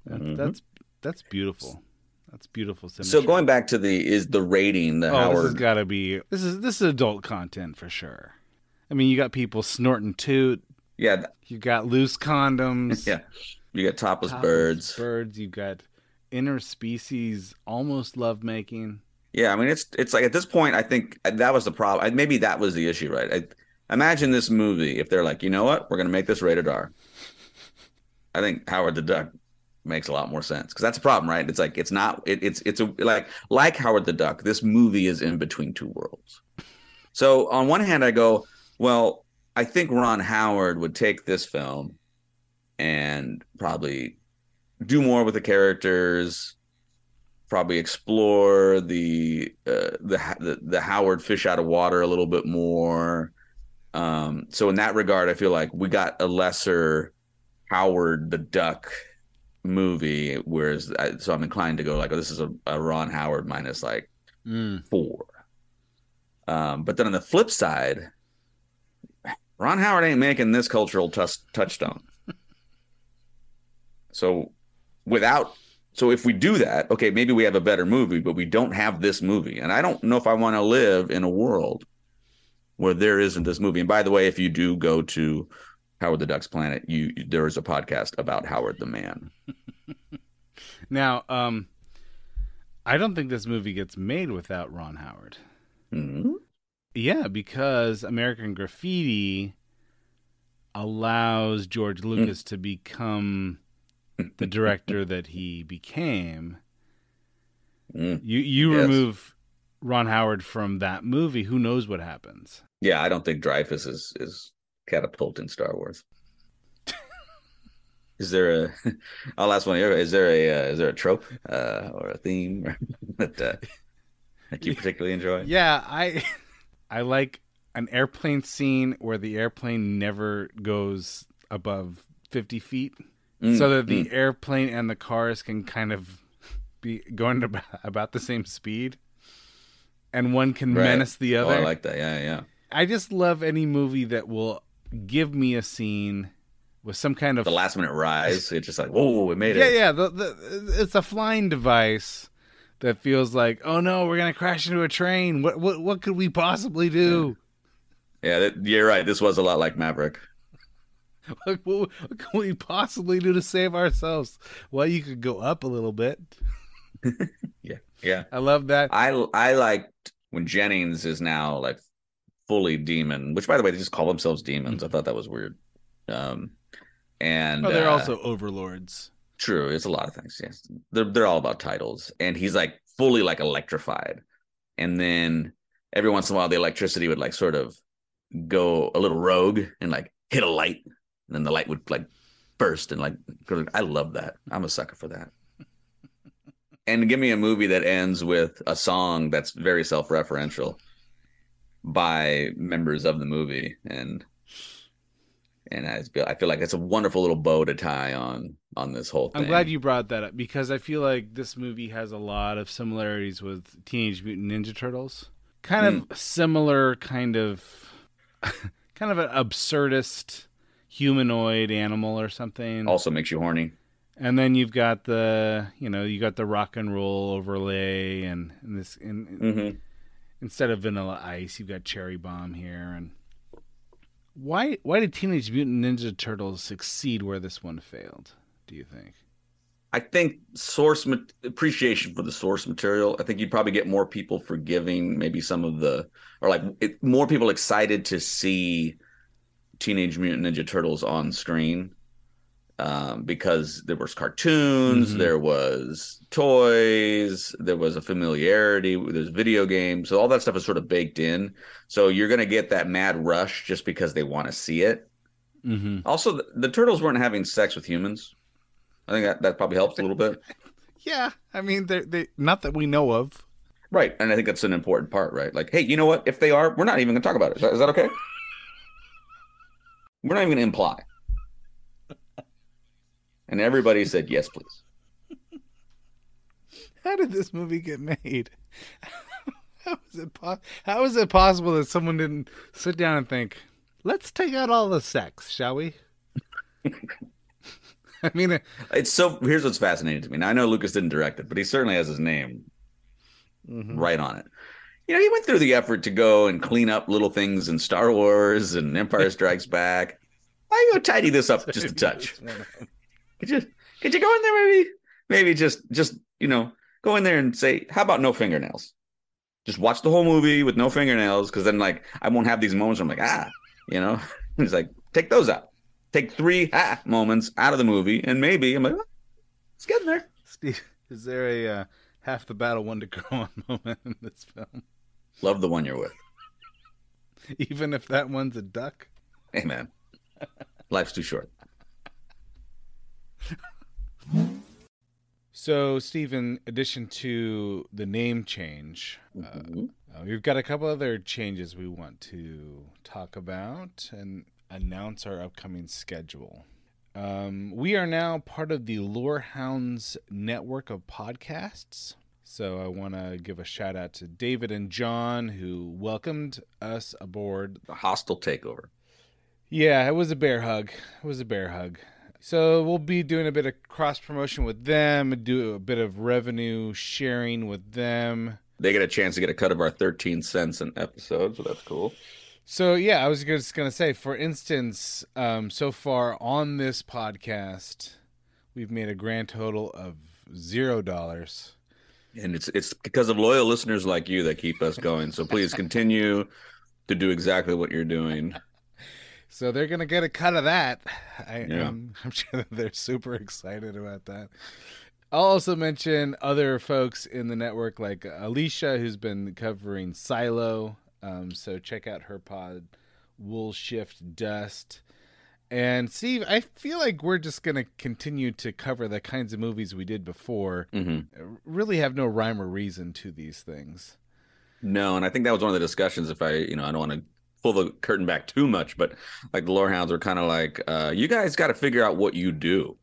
That, Mhm. That's that's beautiful. That's beautiful So going back to the is the rating the oh, this has got to be this is this is adult content for sure. I mean, you got people snorting toot. yeah You got loose condoms. yeah you got topless, topless birds Birds. You got interspecies almost lovemaking. Yeah, I mean it's it's like at this point I think that was the problem. Maybe that was the issue, right? I, imagine this movie if they're like, you know what, we're gonna make this rated R. I think Howard the Duck makes a lot more sense because that's a problem, right? It's like it's not it, it's it's a like like Howard the Duck. This movie is in between two worlds. So on one hand, I go, well, I think Ron Howard would take this film and probably do more with the characters probably explore the uh, the, the the Howard fish out of water a little bit more. Um, so in that regard, I feel like we got a lesser Howard the Duck movie, whereas I, so I'm inclined to go like, oh, this is a, a Ron Howard minus like Mm. four. Um, but then on the flip side, Ron Howard ain't making this cultural tus- touchstone. so without so if we do that, okay, maybe we have a better movie, but we don't have this movie. And I don't know if I want to live in a world where there isn't this movie. And by the way, if you do go to Howard the Duck's Planet, you there is a podcast about Howard the Man. Now, um, I don't think this movie gets made without Ron Howard. Mhm. Yeah, because American Graffiti allows George Hmm. Lucas to become the director that he became. Mm. You you Yes. remove Ron Howard from that movie, who knows what happens? Yeah, I don't think Dreyfuss is is catapulting Star Wars. is there a? I'll ask one of you. Is there a uh, is there a trope uh, or a theme that uh, that you particularly enjoy? Yeah, I I like an airplane scene where the airplane never goes above 50 feet Mm, so that the mm. airplane and the cars can kind of be going about, about the same speed and one can Right. menace the Oh, other. I like that. Yeah, yeah. I just love any movie that will give me a scene with some kind of The last minute rise. It's just like, whoa, we made yeah, it. yeah. The, the, it's a flying device that feels like, oh no, we're gonna crash into a train. What what what could we possibly do? Yeah, that, you're right. This was a lot like Maverick. What, what, what can we possibly do to save ourselves? Well, you could go up a little bit. Yeah, yeah. I love that. I I liked when Jennings is now like fully demon. Which, by the way, they just call themselves demons. I thought that was weird. Um, and Oh, they're uh, also overlords. True, it's a lot of things. Yes, they're they're all about titles, and he's like fully like electrified, and then every once in a while the electricity would like sort of go a little rogue and like hit a light, and then the light would like burst and like I love that. I'm a sucker for that. And give me a movie that ends with a song that's very self-referential by members of the movie, and and I feel I feel like it's a wonderful little bow to tie on on this whole thing. I'm glad you brought that up because I feel like this movie has a lot of similarities with Teenage Mutant Ninja Turtles. Kind of similar, kind of, kind of an absurdist humanoid animal or something. also makes you horny. And then you've got the, you know, you got the rock and roll overlay, and, and this, and, Mm-hmm. Instead of Vanilla Ice, you've got Cherry Bomb here. And why, why did Teenage Mutant Ninja Turtles succeed where this one failed? Do you think? I think source ma- appreciation for the source material. I think you'd probably get more people forgiving maybe some of the, or like it, more people excited to see Teenage Mutant Ninja Turtles on screen um, because there was cartoons, Mhm. there was toys, there was a familiarity, there's video games, so all that stuff is sort of baked in. So you're gonna get that mad rush just because they want to see it. Mm-hmm. Also, the, the turtles weren't having sex with humans. I think that, that probably helps a little bit. Yeah, I mean, they they not that we know of. Right. And I think that's an important part, right? Like, hey, you know what? If they are, we're not even going to talk about it. Is that, is that okay? We're not even going to imply. And everybody said, yes, please. How did this movie get made? How is it po- How is it possible that someone didn't sit down and think, "Let's take out all the sex, shall we?" I mean, uh, It's so, here's what's fascinating to me. Now, I know Lucas didn't direct it, but he certainly has his name right on it. You know, he went through the effort to go and clean up little things in Star Wars and Empire Strikes Back. Why go tidy this up just a touch? Could you could you go in there maybe? Maybe just just you know go in there and say how about no fingernails? Just watch the whole movie with no fingernails because then like I won't have these moments where I'm like ah you know? He's like take those out. Take three ah moments out of the movie and maybe I'm like oh, it's getting there. Steve, is there a uh, half the battle one to grow on moment in this film? love the one you're with. Even if that one's a duck. hey man. Life's too short So, Steve, in addition to the name change, uh, uh, we've got a couple other changes we want to talk about and announce our upcoming schedule. Um, we are now part of the Lorehounds network of podcasts. So I want to give a shout out to David and John who welcomed us aboard a hostile takeover yeah, it was a bear hug. It was a bear hug. So we'll be doing a bit of cross promotion with them, do a bit of revenue sharing with them. they get a chance to get a cut of our 13 cents an episode so that's cool So yeah, I was just gonna say, for instance, um, so far on this podcast, we've made a grand total of zero dollars. and it's it's because of loyal listeners like you that keep us going so please continue to do exactly what you're doing So they're gonna get a cut of that. I, Yeah. um, I'm sure that they're super excited about that. I'll also mention other folks in the network like Alicia, who's been covering Silo. Um, so check out her pod, Wool Shift Dust. And Steve, I feel like we're just gonna continue to cover the kinds of movies we did before. hmm Really have no rhyme or reason to these things. No, and I think that was one of the discussions. If I, you know, I don't want to pull the curtain back too much, but like the Lorehounds were kind of like, uh, you guys got to figure out what you do.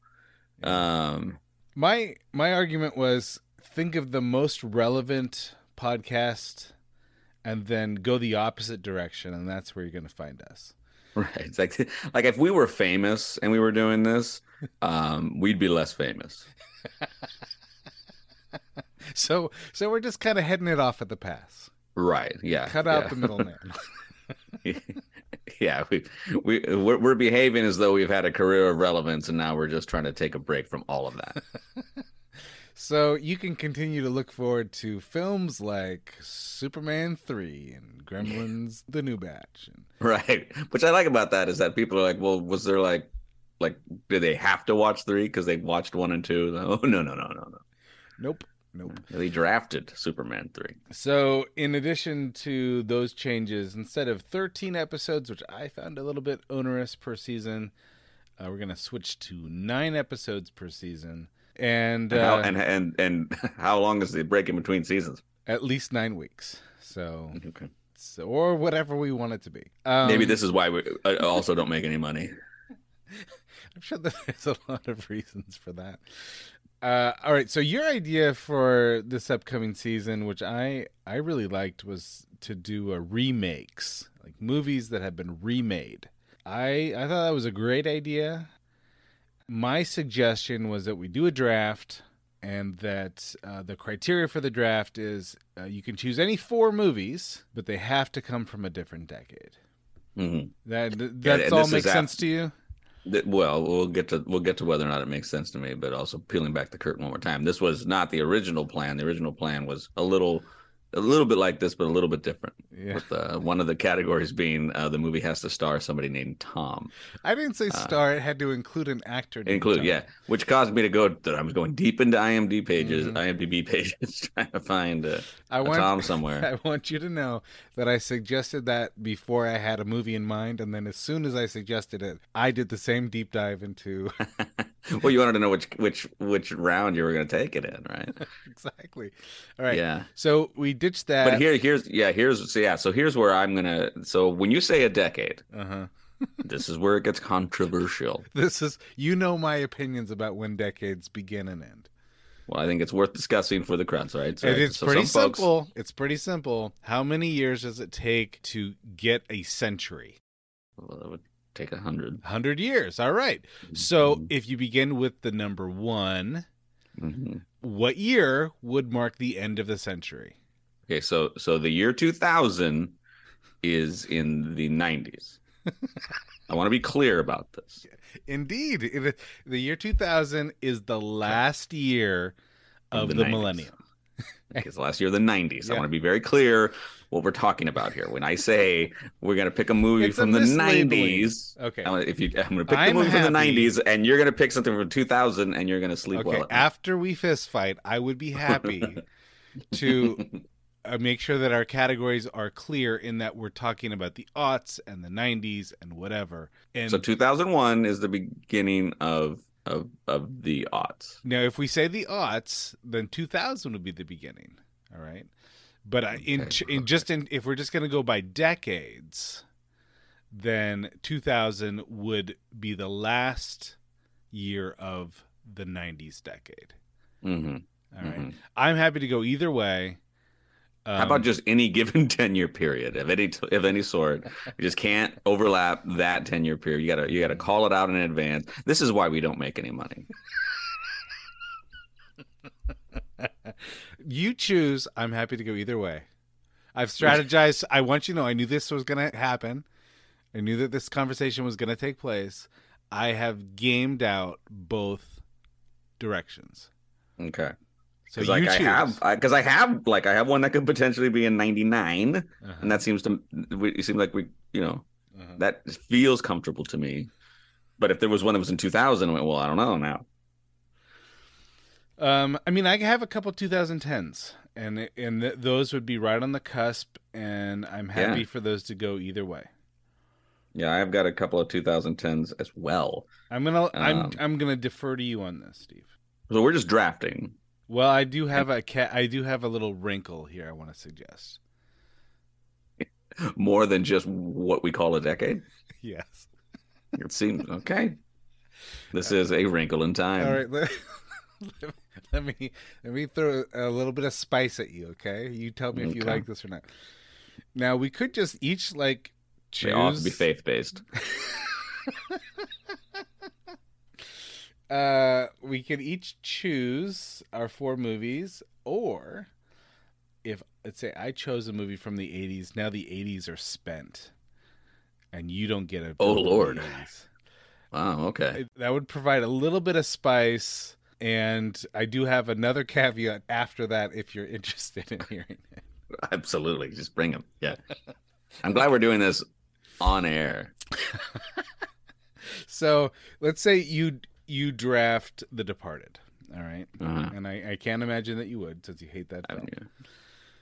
Um, My my argument was think of the most relevant podcast and then go the opposite direction and that's where you're going to find us. right. It's like, like if we were famous and we were doing this, um, we'd be less famous. So so we're just kind of heading it off at the pass. Right. Yeah. Cut out yeah. the middleman. yeah. We, we, we're, we're behaving as though we've had a career of relevance and now we're just trying to take a break from all of that. so you can continue to look forward to films like Superman 3 and Gremlins the New Batch and Right. Which I like about that is that people are like, well, was there like, like, do they have to watch three because they watched one and two? Oh, no, no, no, no, no. nope, nope. They drafted Superman three. So, in addition to those changes, instead of 13 episodes, which I found a little bit onerous per season, uh, we're going to switch to nine episodes per season. And, And, how, uh, and and and how long is the break in between seasons? at least nine weeks. So, Okay. so or whatever we want it to be. Um, Maybe this is why we also don't make any money. I'm sure that there's a lot of reasons for that. Uh, all right, so your idea for this upcoming season, which I I really liked, was to do a remakes, like movies that have been remade. I I thought that was a great idea. My suggestion was that we do a draft, and that uh, the criteria for the draft is uh, you can choose any four movies, but they have to come from a different decade. hmm That th- Yeah, all makes sense to you. Well, we'll get to we'll get to whether or not it makes sense to me, but also peeling back the curtain one more time. This was not the original plan. The original plan was a little a little bit like this, but a little bit different. Yeah. With uh, one of the categories being uh, the movie has to star somebody named Tom. I didn't say star. it had to include an actor. named Uh, Include, Tom. yeah, which caused me to go. I was going deep into IMDb pages, Mhm. IMDb pages, trying to find uh, I a want Tom somewhere. I want you to know that I suggested that before I had a movie in mind, and then as soon as I suggested it, I did the same deep dive into well, you wanted to know which which which round you were going to take it in, right? exactly. All right. Yeah. So we ditched that. But here, here's yeah, here's so yeah, so here's where I'm gonna. So when you say a decade, Uh huh. this is where it gets controversial. This is you know my opinions about when decades begin and end. Well, I think it's worth discussing for the crowds, right? So, it's so pretty folks- simple. It's pretty simple. How many years does it take to get a century? well, it would take a hundred. 100 years. All right. So Mhm. if you begin with the number one, Mhm. what year would mark the end of the century? Okay, so so the year 2000 is in the 90s. I want to be clear about this. Indeed. It, the year 2000 is the last year Of of the the, 90s. millennium. It's the last year of the 90s. I want to be very clear what we're talking about here. When I say we're going to pick a movie It's a from the 90s, Okay. I'm gonna, if you, I'm going to pick I'm the movie from the 90s, and you're going to pick something from 2000, and you're going to sleep Okay. well. After we fist fight, I would be happy to uh, make sure that our categories are clear in that we're talking about the aughts and the 90s and whatever. And so 2001 is the beginning of of of the aughts. Now, if we say the aughts, then 2000 would be the beginning. All right. But I in, Okay, in just in, if we're just going to go by decades, then 2000 would be the last year of the 90s decade. hmm All right. Mhm. I'm happy to go either way. Um, How about just any given 10 year period of any of any sort? You just can't overlap that 10 year period. You gotta you gotta call it out in advance. This is why we don't make any money. you choose? I'm happy to go either way. I've strategized. I want you to know I knew this was going to happen. I knew that this conversation was going to take place. I have gamed out both directions. Okay. So like I have because I, have like I have one that could potentially be in 99 Uh-huh. and that seems to we- it seemed like we you know Uh-huh. that feels comfortable to me. But if there was one that was in 2000, I went, well, I don't know now. Um, I mean, I have a couple 2010s, and and th- those would be right on the cusp, and I'm happy Yeah. for those to go either way. Yeah, I've got a couple of 2010s as well. I'm gonna I'm Um, I'm gonna defer to you on this, Steve. So we're just drafting. Well, I do have a cat. I do have a little wrinkle here. I want to suggest. more than just what we call a decade. Yes. It seems okay. This is a wrinkle in time. All right. Let, let me let me throw a little bit of spice at you. Okay. You tell me if you like this or not. Now we could just each like choose. They all have to be faith based. Uh, we could each choose our four movies, or if let's say I chose a movie from the '80s, now the '80s are spent, and you don't get a. Oh, film from the Lord. 80s. Wow. Okay. That would provide a little bit of spice, and I do have another caveat after that if you're interested in hearing it. Absolutely. Just bring them. Yeah. I'm glad we're doing this on air. So let's say you you draft The Departed. All right, Uh-huh. and I, I can't imagine that you would since you hate that I, film. yeah.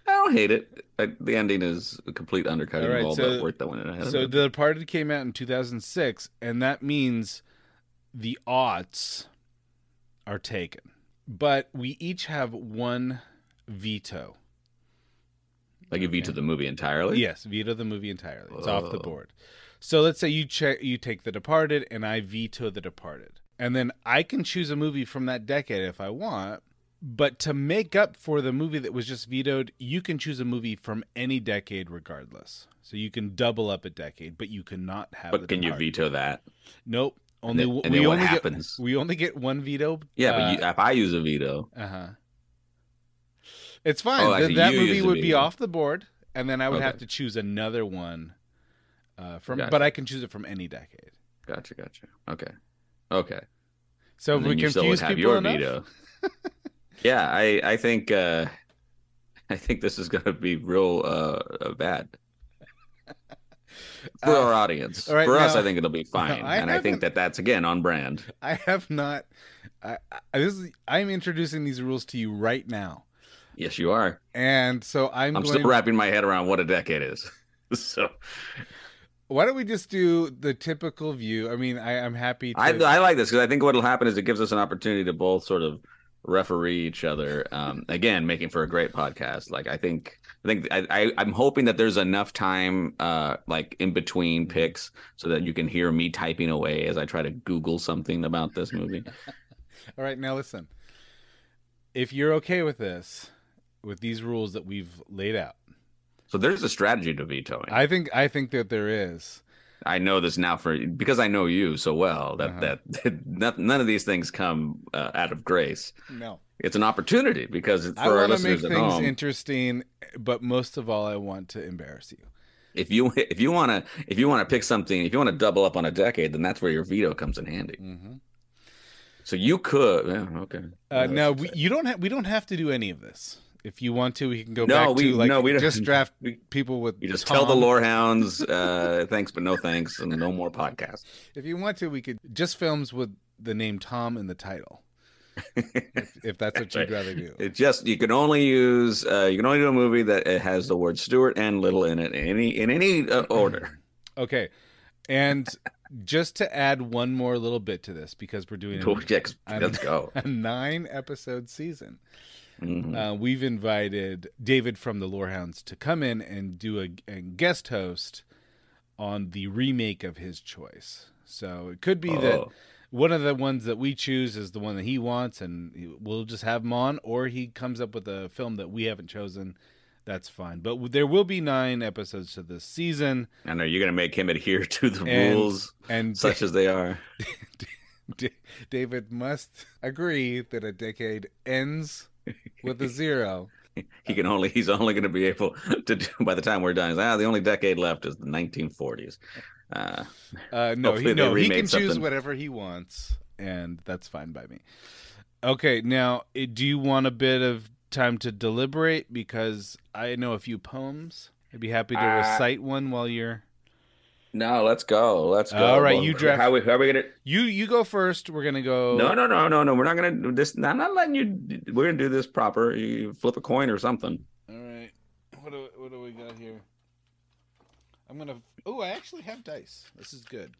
I don't hate it. I, the ending is a complete undercutting All right, of all so- that work that went ahead. So. The Departed came out in 2006, and that means the aughts are taken. But we each have one veto. like you veto the movie entirely. Yes, veto the movie entirely. It's off the board. So let's say you check, you take The Departed, and I veto The Departed, and then I can choose a movie from that decade if I want. But to make up for the movie that was just vetoed, you can choose a movie from any decade, regardless. So you can double up a decade, but you cannot have. But can you veto that? Nope. Only then- and we only happens? Get, we only get one veto. Yeah, but you, if I use a veto, uh huh. It's fine. Oh, actually, that movie would be off the board, and then I would have to choose another one. Uh, from, Gotcha. but I can choose it from any decade. gotcha, gotcha. Okay, okay. So if we then you still confuse have people your enough, veto. yeah, I I think uh I think this is going to be real uh, uh, bad for our audience. Uh, right, for us, I think it'll be fine, I and I think that that's again on brand. I have not. I, I, this is, I'm introducing these rules to you right now, Yes, you are. and so I'm, I'm going. still wrapping my head around what a decade is. so Why don't we just do the typical view? I mean, I, I'm happy. To, I, I like this because I think what'll happen is it gives us an opportunity to both sort of referee each other. Um, again, making for a great podcast. Like I think, I think I, I I'm hoping that there's enough time, uh, like in between picks, so that you can hear me typing away as I try to Google something about this movie. All right, now listen. If you're okay with this, with these rules that we've laid out, So there's a strategy to vetoing. I, think I think that there is. I know this now for because I know you so well that Uh-huh. that none, none of these things come uh, out of grace. No, It's an opportunity because it's I for our want to make listeners things home. interesting, but most of all, I want to embarrass you. if you if you want to if you want to pick something if you want to double up on a decade then that's where your veto comes in handy Mm-hmm. so you could yeah, okay Uh, No, no, we, you don't have. We don't have to do any of this. If you want to, we can go No, back we- to like no, we just draft we- people with. you just tell the Tom. lore hounds uh thanks but no thanks and no more podcasts If you want to, we could just films with the name Tom in the title. if, if that's what you'd rather do. it just you can only use uh you can only do a movie that it has the word Stuart and Little in it in any in any uh, order Okay, and just to add one more little bit to this because we're doing a, let's go a nine episode season. Mhm. Uh, we've invited David from the Lorehounds to come in and do a, a guest host on the remake of his choice. So it could be that Oh. one of the ones that we choose is the one that he wants, and we'll just have him on, or he comes up with a film that we haven't chosen. That's fine. But there will be nine episodes to this season. I know you're gonna make him adhere to the And- rules And such as they are D- David must agree that a decade ends with a zero. he can only he's only going to be able to do by the time we're done. Ah, the only decade left is the 1940s. Uh, Uh, no, he, no, he can choose whatever he wants, and that's fine by me. Okay, now, eh, do you want a bit of time to deliberate? Because I know a few poems. I'd be happy to Uh, recite one while you're. No, let's go. Let's go. All right, Well, you draft- How, we, how are we gonna? You you go first. We're gonna go. No, no, no, no, no. We're not gonna do this. I'm not letting you. We're gonna do this proper. You flip a coin or something. All right. What do what do we got here? I'm gonna. Oh, I actually have dice. This is good.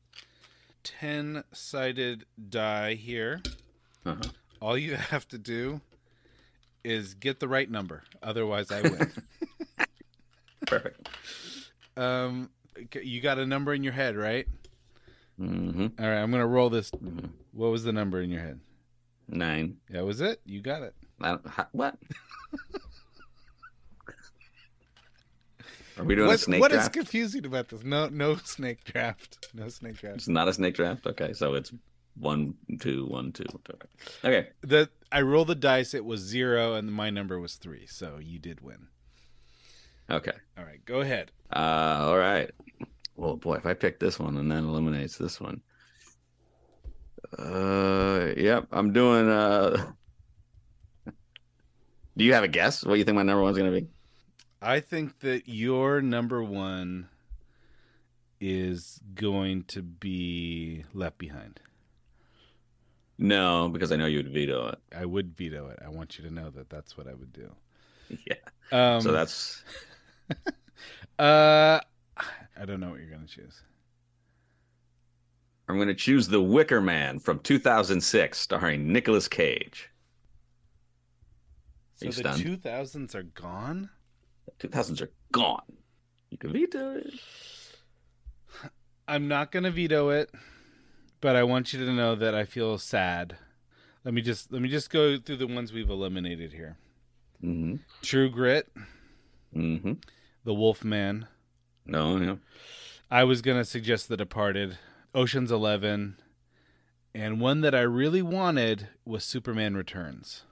Ten sided die here. Uh-huh. All you have to do is get the right number. Otherwise, I win. Perfect. um, you got a number in your head, right? hmm All right. I'm gonna roll this. Mhm. What was the number in your head? Nine. That was it. You got it. What? Are we doing What, a snake what is draft? confusing about this? No, no snake draft. No snake draft. It's not a snake draft. Okay, so it's one, two, one, two. Okay. the I rolled the dice. It was zero, and my number was three. So you did win. Okay. All right, go ahead. Uh, all right. Well, boy, if I pick this one and then eliminates this one. Uh, yep, I'm doing. Uh, do you have a guess? What you think my number one's gonna be? I think that your number one is going to be Left Behind. No, because I know you would veto it. I would veto it. I want you to know that that's what I would do. Yeah. Um, so that's uh, I don't know what you're going to choose. I'm gonna choose The Wicker Man from 2006, starring Nicolas Cage. So Are you the two thousands are gone. 2000s are gone. You can veto it. I'm not going to veto it, but I want you to know that I feel sad. Let me just let me just go through the ones we've eliminated here. Mm-hmm. True Grit, Mm-hmm. The Wolf Man. No, no. I was going to suggest The Departed, Ocean's 11, and one that I really wanted was Superman Returns.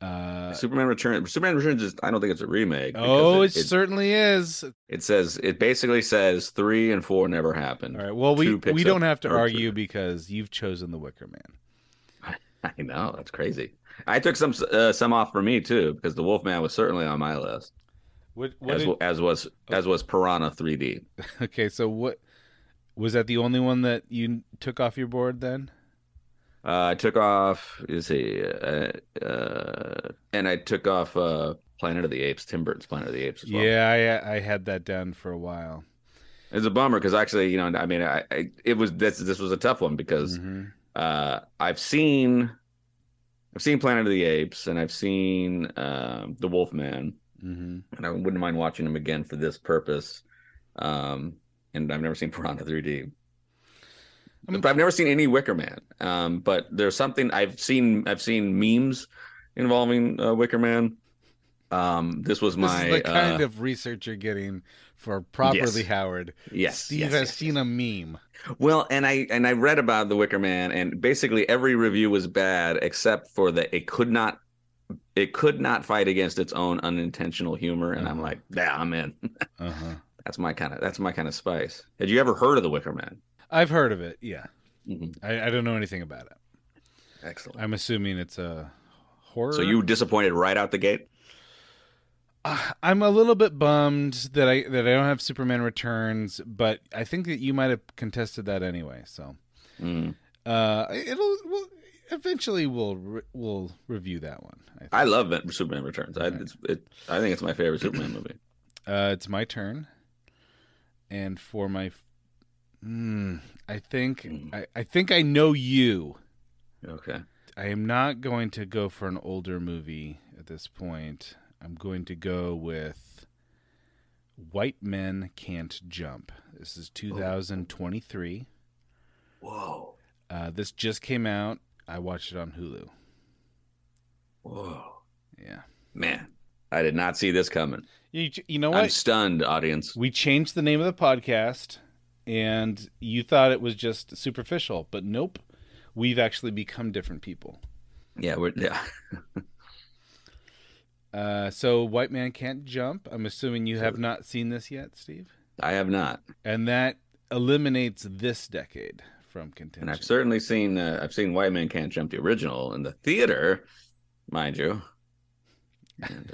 Uh, Superman Returns. Superman Returns is. I don't think it's a remake. oh, it, it, it, certainly is. it says it basically says three and four never happened. All right. Well, we we don't have to argue two. because you've chosen The Wicker Man. I know that's crazy. I took some uh, some off for me too because the Wolfman was certainly on my list, What? What? as, Did, as was as was Piranha 3D. okay, so what? Was that the only one that you took off your board then? Uh, I took off. Is? Uh, uh, and I took off uh, Planet of the Apes. Tim Burton's Planet of the Apes. As well. Yeah, I I had that down for a while. it's a bummer because actually, you know, I mean, I, I it was this this was a tough one because Mhm. uh, I've seen I've seen Planet of the Apes and I've seen um, the Wolfman, Mhm. and I wouldn't mind watching them again for this purpose. Um, and I've never seen Piranha 3D. I'm- but I've never seen any Wicker Man. Um, but there's something I've seen. I've seen memes involving uh, Wicker Man. Um, this was This my is the kind uh, of research you're getting for properly Yes. Howard. yes. Steve yes, has yes, seen a meme. Well, and I and I read about the Wicker Man, and basically every review was bad except for that it could not it could not fight against its own unintentional humor, and I'm Uh-huh. like, yeah, I'm in. Uh huh. That's my kind of that's my kind of spice. Had you ever heard of the Wicker Man? I've heard of it. Yeah, Mhm. I, I don't know anything about it. Excellent. I'm assuming it's a horror. So you disappointed right out the gate? Uh, I'm a little bit bummed that I that I don't have Superman Returns, but I think that you might have contested that anyway. So Mm. uh, it'll we'll, eventually we'll re- we'll review that one. I. I love Superman Returns. I Right. it's, it, I think it's my favorite Superman movie. Uh, it's my turn, and for my, mm, I think Mm. I, I think I know you. Okay. I am not going to go for an older movie at this point. I'm going to go with White Men Can't Jump. This is 2023. Whoa. Uh, this just came out. I watched it on Hulu. Whoa. Yeah. Man, I did not see this coming. You, you know what? I'm stunned, audience. We changed the name of the podcast, and you thought it was just superficial, but nope. We've actually become different people. Yeah, we're yeah. Uh, so, White Man Can't Jump. I'm assuming you have not seen this yet, Steve? I have not. And that eliminates this decade from contention. And I've certainly seen uh, I've seen White Man Can't Jump the original in the theater, mind you. And,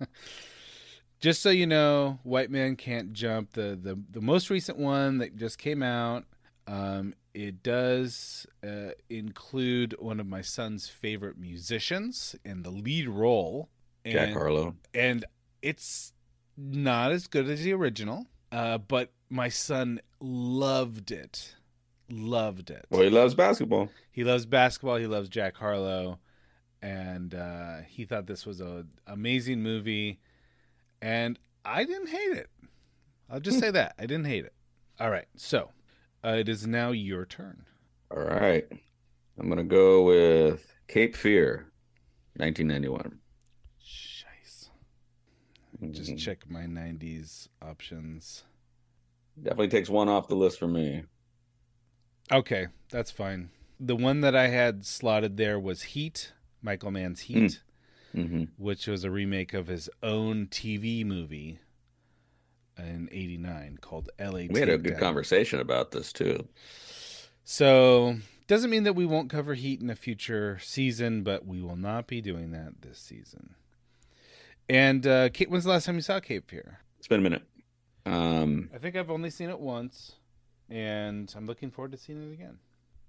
uh, Just so you know, White Man Can't Jump, the, the, the most recent one that just came out, um, it does uh, include one of my son's favorite musicians in the lead role. Jack And- Harlow. and it's not as good as the original, uh, but my son loved it. Loved it. Well, he loves basketball. He loves basketball. He loves Jack Harlow, and uh, he thought this was a amazing movie. And I didn't hate it. I'll just say that I didn't hate it. All right, so uh, it is now your turn. All right. I'm gonna go with Cape Fear, 1991. Shice. Just Mhm. check my '90s options. Definitely takes one off the list for me. Okay, that's fine. The one that I had slotted there was Heat, Michael Mann's Heat, hmm which was a remake of his own TV movie in '89 called L.A. We had a good Takedown. conversation about this too. So doesn't mean that we won't cover Heat in a future season, but we will not be doing that this season. And uh, Kate, when's the last time you saw Cape Fear? It's been a minute. Um, I think I've only seen it once, and I'm looking forward to seeing it again.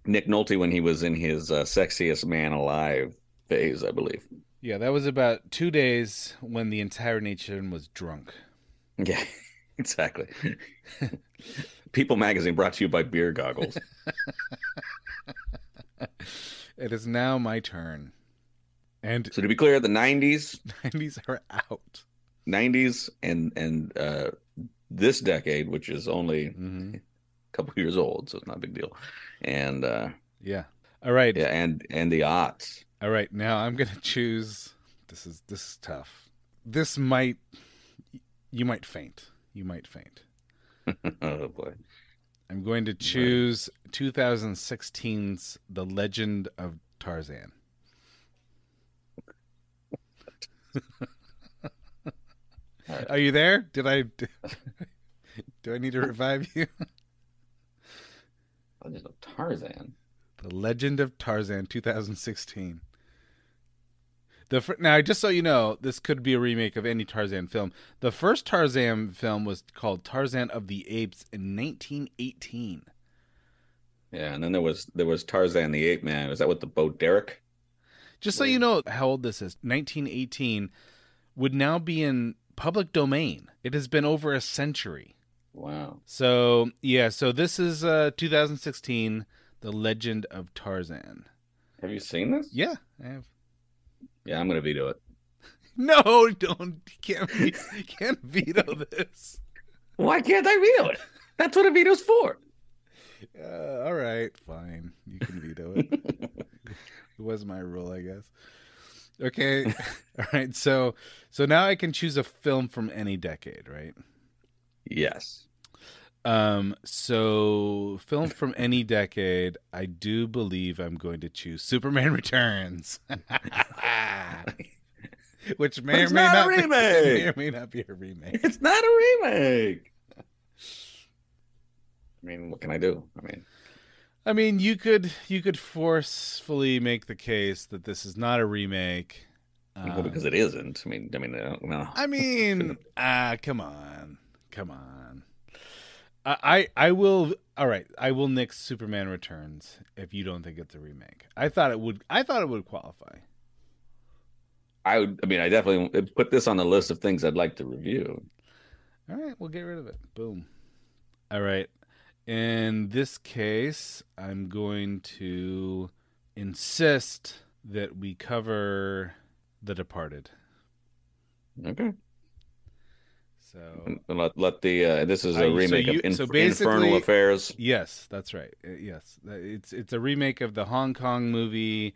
Nick Nolte when he was in his uh, sexiest man alive phase, I believe. Yeah, that was about two days when the entire nation was drunk. Yeah, exactly. People magazine brought to you by Beer Goggles. It is now my turn. And so to be clear, the 90s, 90s are out. 90s and and uh, this decade, which is only hmm a couple years old, so it's not a big deal. And uh, Yeah. All right. yeah, and and the odds. All right. Now I'm going to choose. This is this is tough. This might you might faint. You might faint. oh boy. I'm going to choose 2016's The Legend of Tarzan. Are you there? Did I do I need to revive you? Oh, Legend of Tarzan. The Legend of Tarzan 2016. The fir- now, just so you know, this could be a remake of any Tarzan film. The first Tarzan film was called Tarzan of the Apes in 1918. Yeah, and then there was there was Tarzan the Ape Man. Was that with the Bo Derek? Just so you know how old this is, 1918 would now be in public domain. It has been over a century. Wow. So, yeah, so this is uh 2016, The Legend of Tarzan. Have you seen this? Yeah, I have. Yeah, I'm gonna veto it. No, don't can't can't veto this. Why can't I veto it? That's what a veto's for. Uh, all right, fine. You can veto it. it was my rule, I guess. Okay. all right. So so now I can choose a film from any decade, right? Yes. Um so film from any decade, I do believe I'm going to choose Superman Returns. Which may or may not a not, be, remake. may or may not be a remake. It's not a remake. I mean, what can I do? I mean, I mean, you could you could forcefully make the case that this is not a remake. well, Um, because it isn't. I mean, I mean, I don't. I mean, ah, come on, come on. I, I will. All right, I will nix Superman Returns if you don't think it's a remake. I thought it would. I thought it would qualify. I would. I mean, I definitely put this on the list of things I'd like to review. All right, we'll get rid of it. Boom. All right. In this case, I'm going to insist that we cover The Departed. Okay. So Let let the uh, this is Uh, a so remake you- of Inf- so Infernal Affairs. yes, that's right. Uh, Yes, Uh, it's it's a remake of the Hong Kong movie,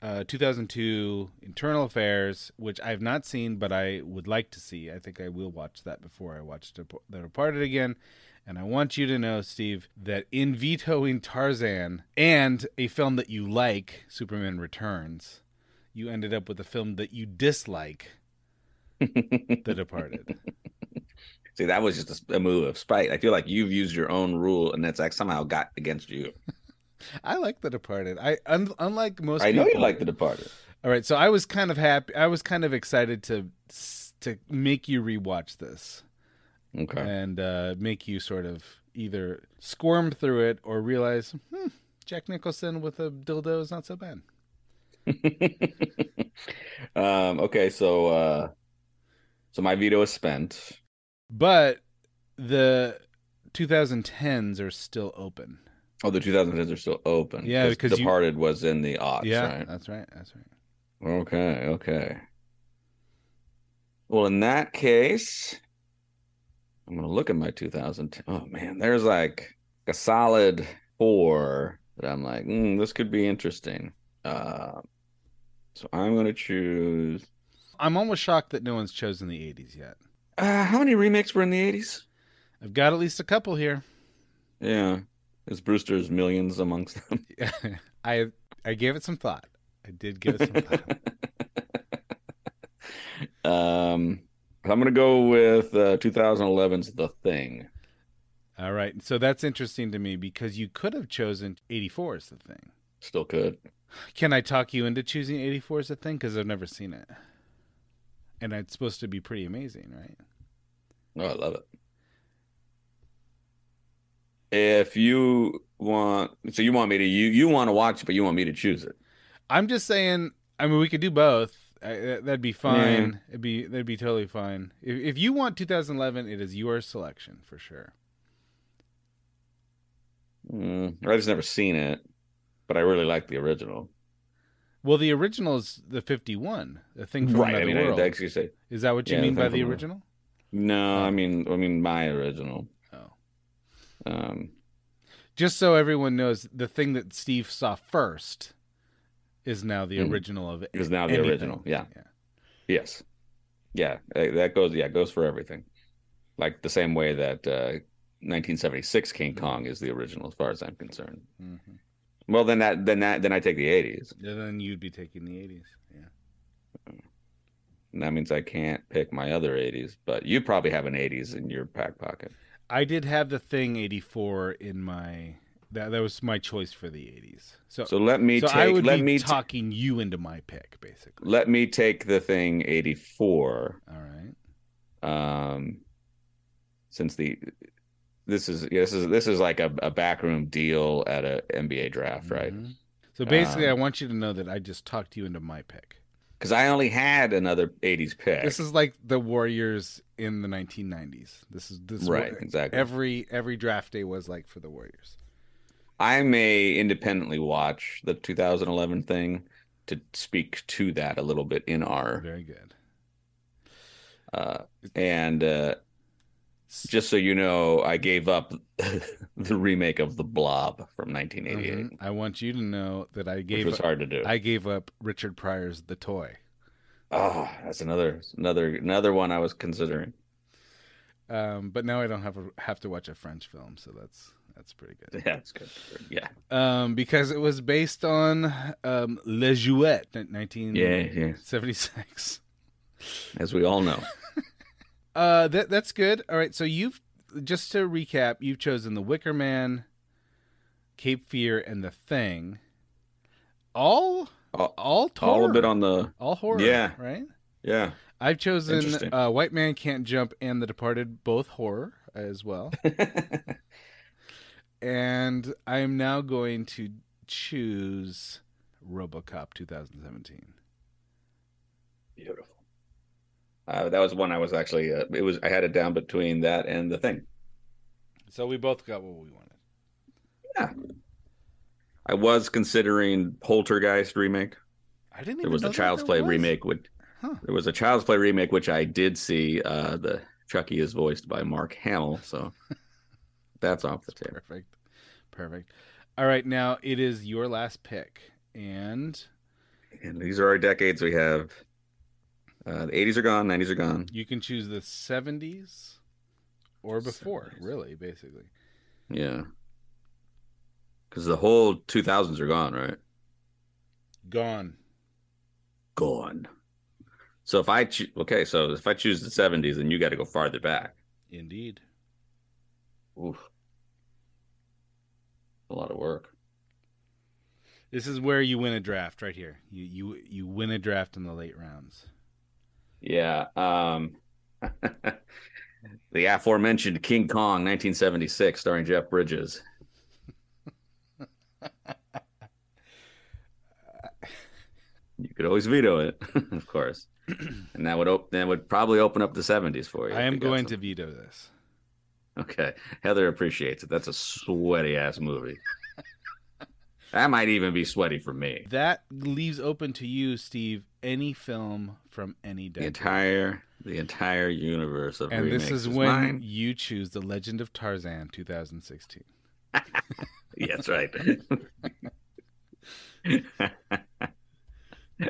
uh, 2002 Infernal Affairs, which I've not seen, but I would like to see. I think I will watch that before I watch Dep- The Departed again. And I want you to know, Steve, that in vetoing Tarzan and a film that you like, Superman Returns, you ended up with a film that you dislike, The Departed. See, that was just a, a move of spite. I feel like you've used your own rule, and that's like somehow got against you. I like The Departed. I un- unlike most I know people, you like The Departed. All right, so I was kind of happy. I was kind of excited to to make you rewatch this Okay. and uh, make you sort of either squirm through it or realize, hmm, Jack Nicholson with a dildo is not so bad. um. Okay. So. uh So my veto is spent. But the 2010s are still open. Oh, the 2010s are still open. Yeah, because you- Departed was in the aughts, yeah, right? that's right. That's right. Okay, okay. Well, in that case, I'm gonna look at my 2010. Oh man, there's like a solid four that I'm like, mm, this could be interesting. Uh, so I'm gonna choose. I'm almost shocked that no one's chosen the 80s yet. Uh, how many remakes were in the 80s? I've got at least a couple here. Yeah, is Brewster's Millions amongst them? I I gave it some thought. I did give it some thought. um, I'm gonna go with uh, 2011's The Thing. All right. So that's interesting to me because you could have chosen 84 as the thing. Still could. Can I talk you into choosing 84 as the thing? Because I've never seen it. And it's supposed to be pretty amazing, right? Oh, I love it. If you want, so you want me to you you want to watch it, but you want me to choose it. I'm just saying. I mean, we could do both. I, that- that'd be fine. It'd be that'd be totally fine. If, if you want 2011, it is your selection for sure. Mm, I've just never seen it, but I really like the original. Well, the original is the 51, the thing from Right. I mean, world. I say Is that what you Yeah, mean The by the original? no. I mean, I mean my original. Oh. Um, Just so everyone knows, the thing that Steve saw first is now the Mhm. original of it. is now the anything. original. Yeah. Yeah. Yes. Yeah. uh, That goes. Yeah, goes for everything. Like the same way that uh, 1976 King Kong is the original, as far as I'm concerned. Mhm. Well, then that then that then I take the 80s. Then you'd be taking the 80s. Yeah. And that means I can't pick my other 80s, but you probably have an 80s in your back pocket. I did have the thing 84 in my that that was my choice for the '80s. So So let me so take. I would let be me t- talking you into my pick, basically. let me take the thing 84 All right. um since the this is this is this is like a, a backroom deal at a NBA draft, right? Mhm. So basically, Um, I want you to know that I just talked you into my pick. Because I only had another 80s pick. This is like the Warriors in the 1990s. This is this is right, exactly. every every draft day was like for the Warriors. I may independently watch the 2011 thing to speak to that a little bit in our Very good. uh and uh just so you know, I gave up the remake of The Blob from 1988, Mhm. I want you to know that I which gave was hard to do. I gave up Richard Pryor's The Toy. Oh, that's another another another one I was considering. Um, but now I don't have a, have to watch a French film, so that's that's pretty good. Yeah, it's good. Yeah, Um, because it was based on um, Le Jouet, nineteen yeah, yeah. As we all know, Uh, that that's good. All right, so you've just to recap, you've chosen The Wicker Man, Cape Fear, and The Thing. All all, all horror. all a bit on the all horror. Yeah. right. yeah. I've chosen uh, White Man Can't Jump and The Departed, both horror as well. and I am now going to choose RoboCop 2017. Beautiful. Uh, that was one I was actually. Uh, it was I had it down between that and the thing. So we both got what we wanted. Yeah. I was considering Poltergeist remake. I didn't. There was a Child's Play was. remake. With Huh. there was a Child's Play remake which I did see. Uh, the Chucky is voiced by Mark Hamill, so that's off the table. Perfect. Perfect. All right, now it is your last pick, and And these are our decades. We have uh, the 80s are gone, 90s are gone. you can choose the 70s or before. 70s. Really, basically. Yeah, because the whole 2000s are gone, right? Gone. Gone. So if I cho- okay, so if I choose the 70s, then you got to go farther back. Indeed. Oof, a lot of work. This is where you win a draft right here. You you you win a draft in the late rounds. Yeah. Um, the aforementioned King Kong, 1976, starring Jeff Bridges. you could always veto it, of course, and that would op- that would probably open up the 70s for you. I am going to veto this. Okay, Heather appreciates it. That's a sweaty ass movie. That might even be sweaty for me. That leaves open to you, Steve, any film from any The entire the entire universe of and this remakes is when mine. you choose The Legend of Tarzan 2016. Yeah, that's right.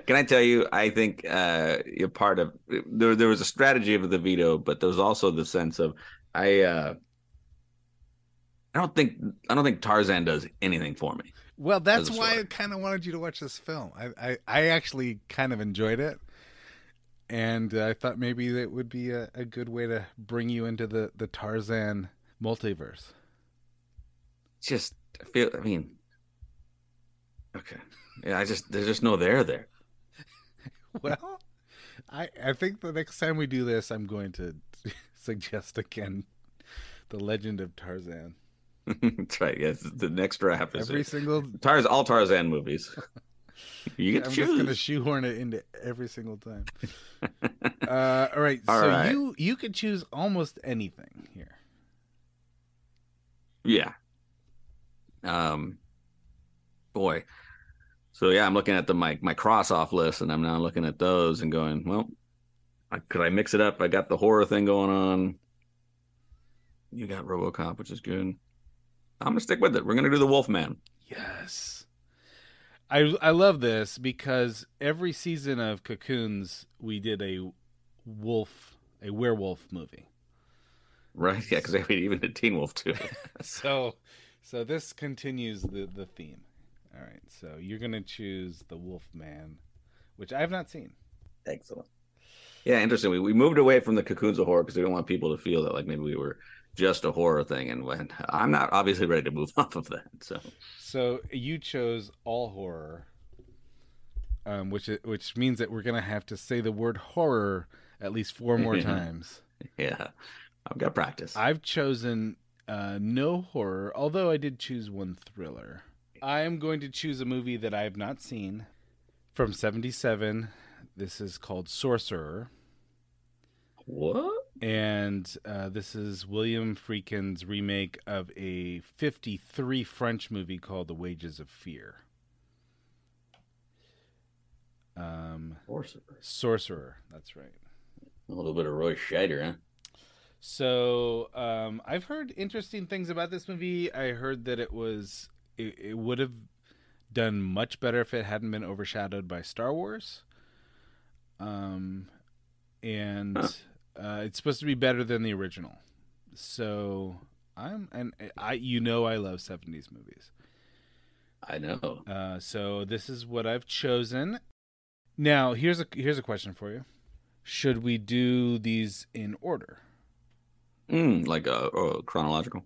Can I tell you? I think uh, you're part of there. There was a strategy of the veto, but there was also the sense of I. Uh, I don't think I don't think Tarzan does anything for me. Well, that's why I kind of wanted you to watch this film. I, I, I actually kind of enjoyed it. And uh, I thought maybe that would be a, a good way to bring you into the, the Tarzan multiverse. Just I feel. I mean, okay. Yeah, I just there's just no there there. Well, I, I think the next time we do this, I'm going to suggest again The Legend of Tarzan. that's right. Yes, the next draft is Every it. single. Tarz, all Tarzan movies. You get I'm to just to shoehorn it into every single time. uh, all right. All so right. you you could choose almost anything here. Yeah. Um boy. So yeah, I'm looking at the my my cross off list and I'm now looking at those and going, well, I, could I mix it up? I got the horror thing going on. You got RoboCop, which is good. I'm gonna stick with it. We're gonna do the Wolfman. Yes. I I love this because every season of Cocoons we did a wolf a werewolf movie. Right? Yeah, because we even did Teen Wolf too. So so this continues the the theme. All right. So you're going to choose the Wolf Man, which I have not seen. Excellent. Yeah, interesting. We, we moved away from the cocoons of horror because we don't want people to feel that like maybe we were just a horror thing, and when I'm not obviously ready to move off of that. So So you chose all horror, um, which which means that we're gonna have to say the word horror at least four more times. yeah, I've got practice. I've chosen uh, no horror, although I did choose one thriller. I am going to choose a movie that I have not seen from '77. This is called Sorcerer. What? And uh, this is William Friedkin's remake of a 53 French movie called The Wages of Fear. Um, Sorcerer. Sorcerer, that's right. A little bit of Roy Scheider, huh? So um, I've heard interesting things about this movie. I heard that it was it, it would have done much better if it hadn't been overshadowed by Star Wars. Um, and Huh. Uh, it's supposed to be better than the original. So I'm and I you know I love 70s movies. I know. Uh, so this is what I've chosen. Now here's a here's a question for you. Should we do these in order? Mm, like a, uh chronological.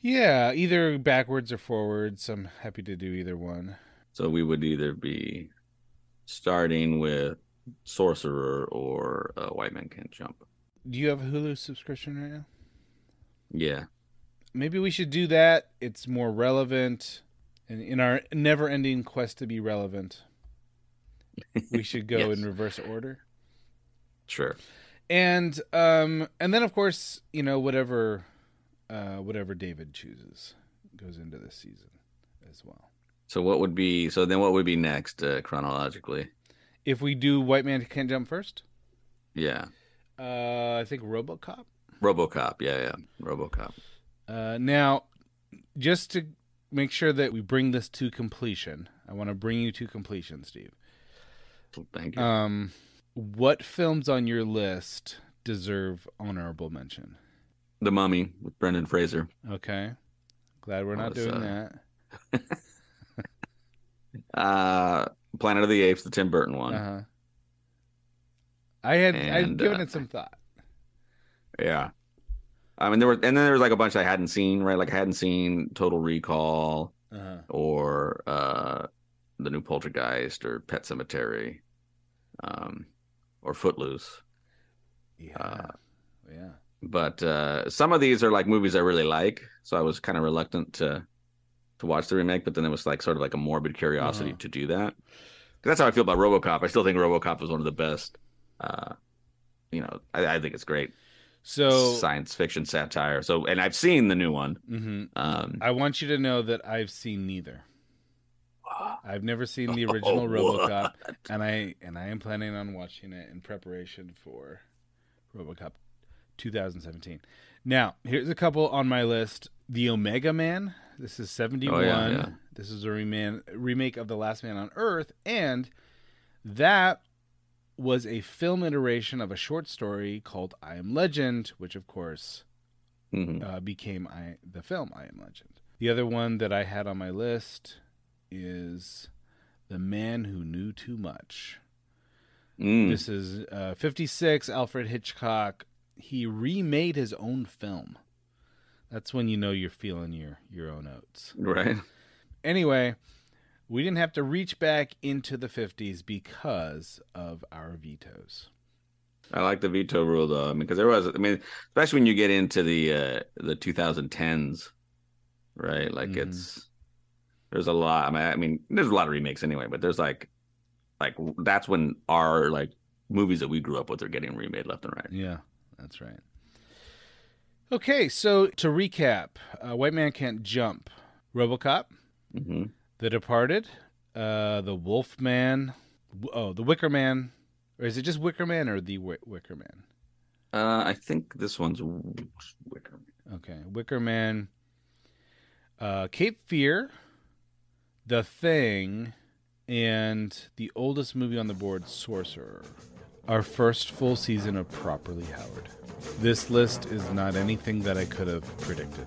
Yeah, either backwards or forwards. I'm happy to do either one. So we would either be starting with Sorcerer or uh, White Man Can't Jump. Do you have a Hulu subscription right now? Yeah. Maybe we should do that. It's more relevant. And in our never ending quest to be relevant, we should go Yes. in reverse order. Sure. And um and then of course, you know, whatever uh whatever David chooses goes into this season as well. So what would be? So then what would be next uh, chronologically? If we do White Man Can't Jump first, Yeah. uh I think RoboCop. RoboCop. Yeah, yeah. RoboCop. Uh, now, just to make sure that we bring this to completion, I want to bring you to completion, Steve. Thank you. Um, what films on your list deserve honorable mention? the Mummy with Brendan Fraser. Okay, glad we're not Was, doing uh, that. Uh, Planet of the Apes, the Tim Burton one. Uh huh. I had I'd given uh, it some thought. Yeah. I mean, there were, and then there was like a bunch I hadn't seen, right? Like I hadn't seen Total Recall Uh-huh. or uh, the new Poltergeist or Pet Sematary, um, or Footloose. Yeah, Uh, yeah. But uh, some of these are like movies I really like, so I was kind of reluctant to to watch the remake. But then it was like sort of like a morbid curiosity Uh-huh. to do that. That's how I feel about RoboCop. I still think RoboCop is one of the best. Uh, you know, I, I think it's great So, science fiction satire. So, and I've seen the new one. mhm. Um, I want you to know that I've seen neither. I've never seen the original Oh, RoboCop, what? and I and I am planning on watching it in preparation for RoboCop 2017. Now, here's a couple on my list: The Omega Man. This is 71. Oh, yeah, yeah. This is a reman- remake of The Last Man on Earth, and that was a film iteration of a short story called I Am Legend, which of course mhm. uh, became I the film I Am Legend. The other one that I had on my list is The Man Who Knew Too Much. Mm. This is uh, 56, Alfred Hitchcock. He remade his own film. That's when you know you're feeling your, your own oats. right. Anyway, we didn't have to reach back into the 50s because of our vetoes. I like the veto rule though. I mean, because there was, I mean, especially when you get into the uh, the 2010s, right? Like Mhm. it's there's a lot. I mean, I mean, there's a lot of remakes anyway, but there's like, like that's when our like movies that we grew up with are getting remade left and right. Yeah, that's right. Okay, so to recap, uh, White Man Can't Jump, Robocop, hmm The Departed, uh, The Wolf Man, oh, The Wicker Man, or is it just Wicker Man or The Wi- Wicker Man? Uh, I think this one's Wicker. Man. Okay, Wicker Man, uh, Cape Fear, The Thing, and the oldest movie on the board, Sorcerer. Our first full season of Properly Howard. This list is not anything that I could have predicted.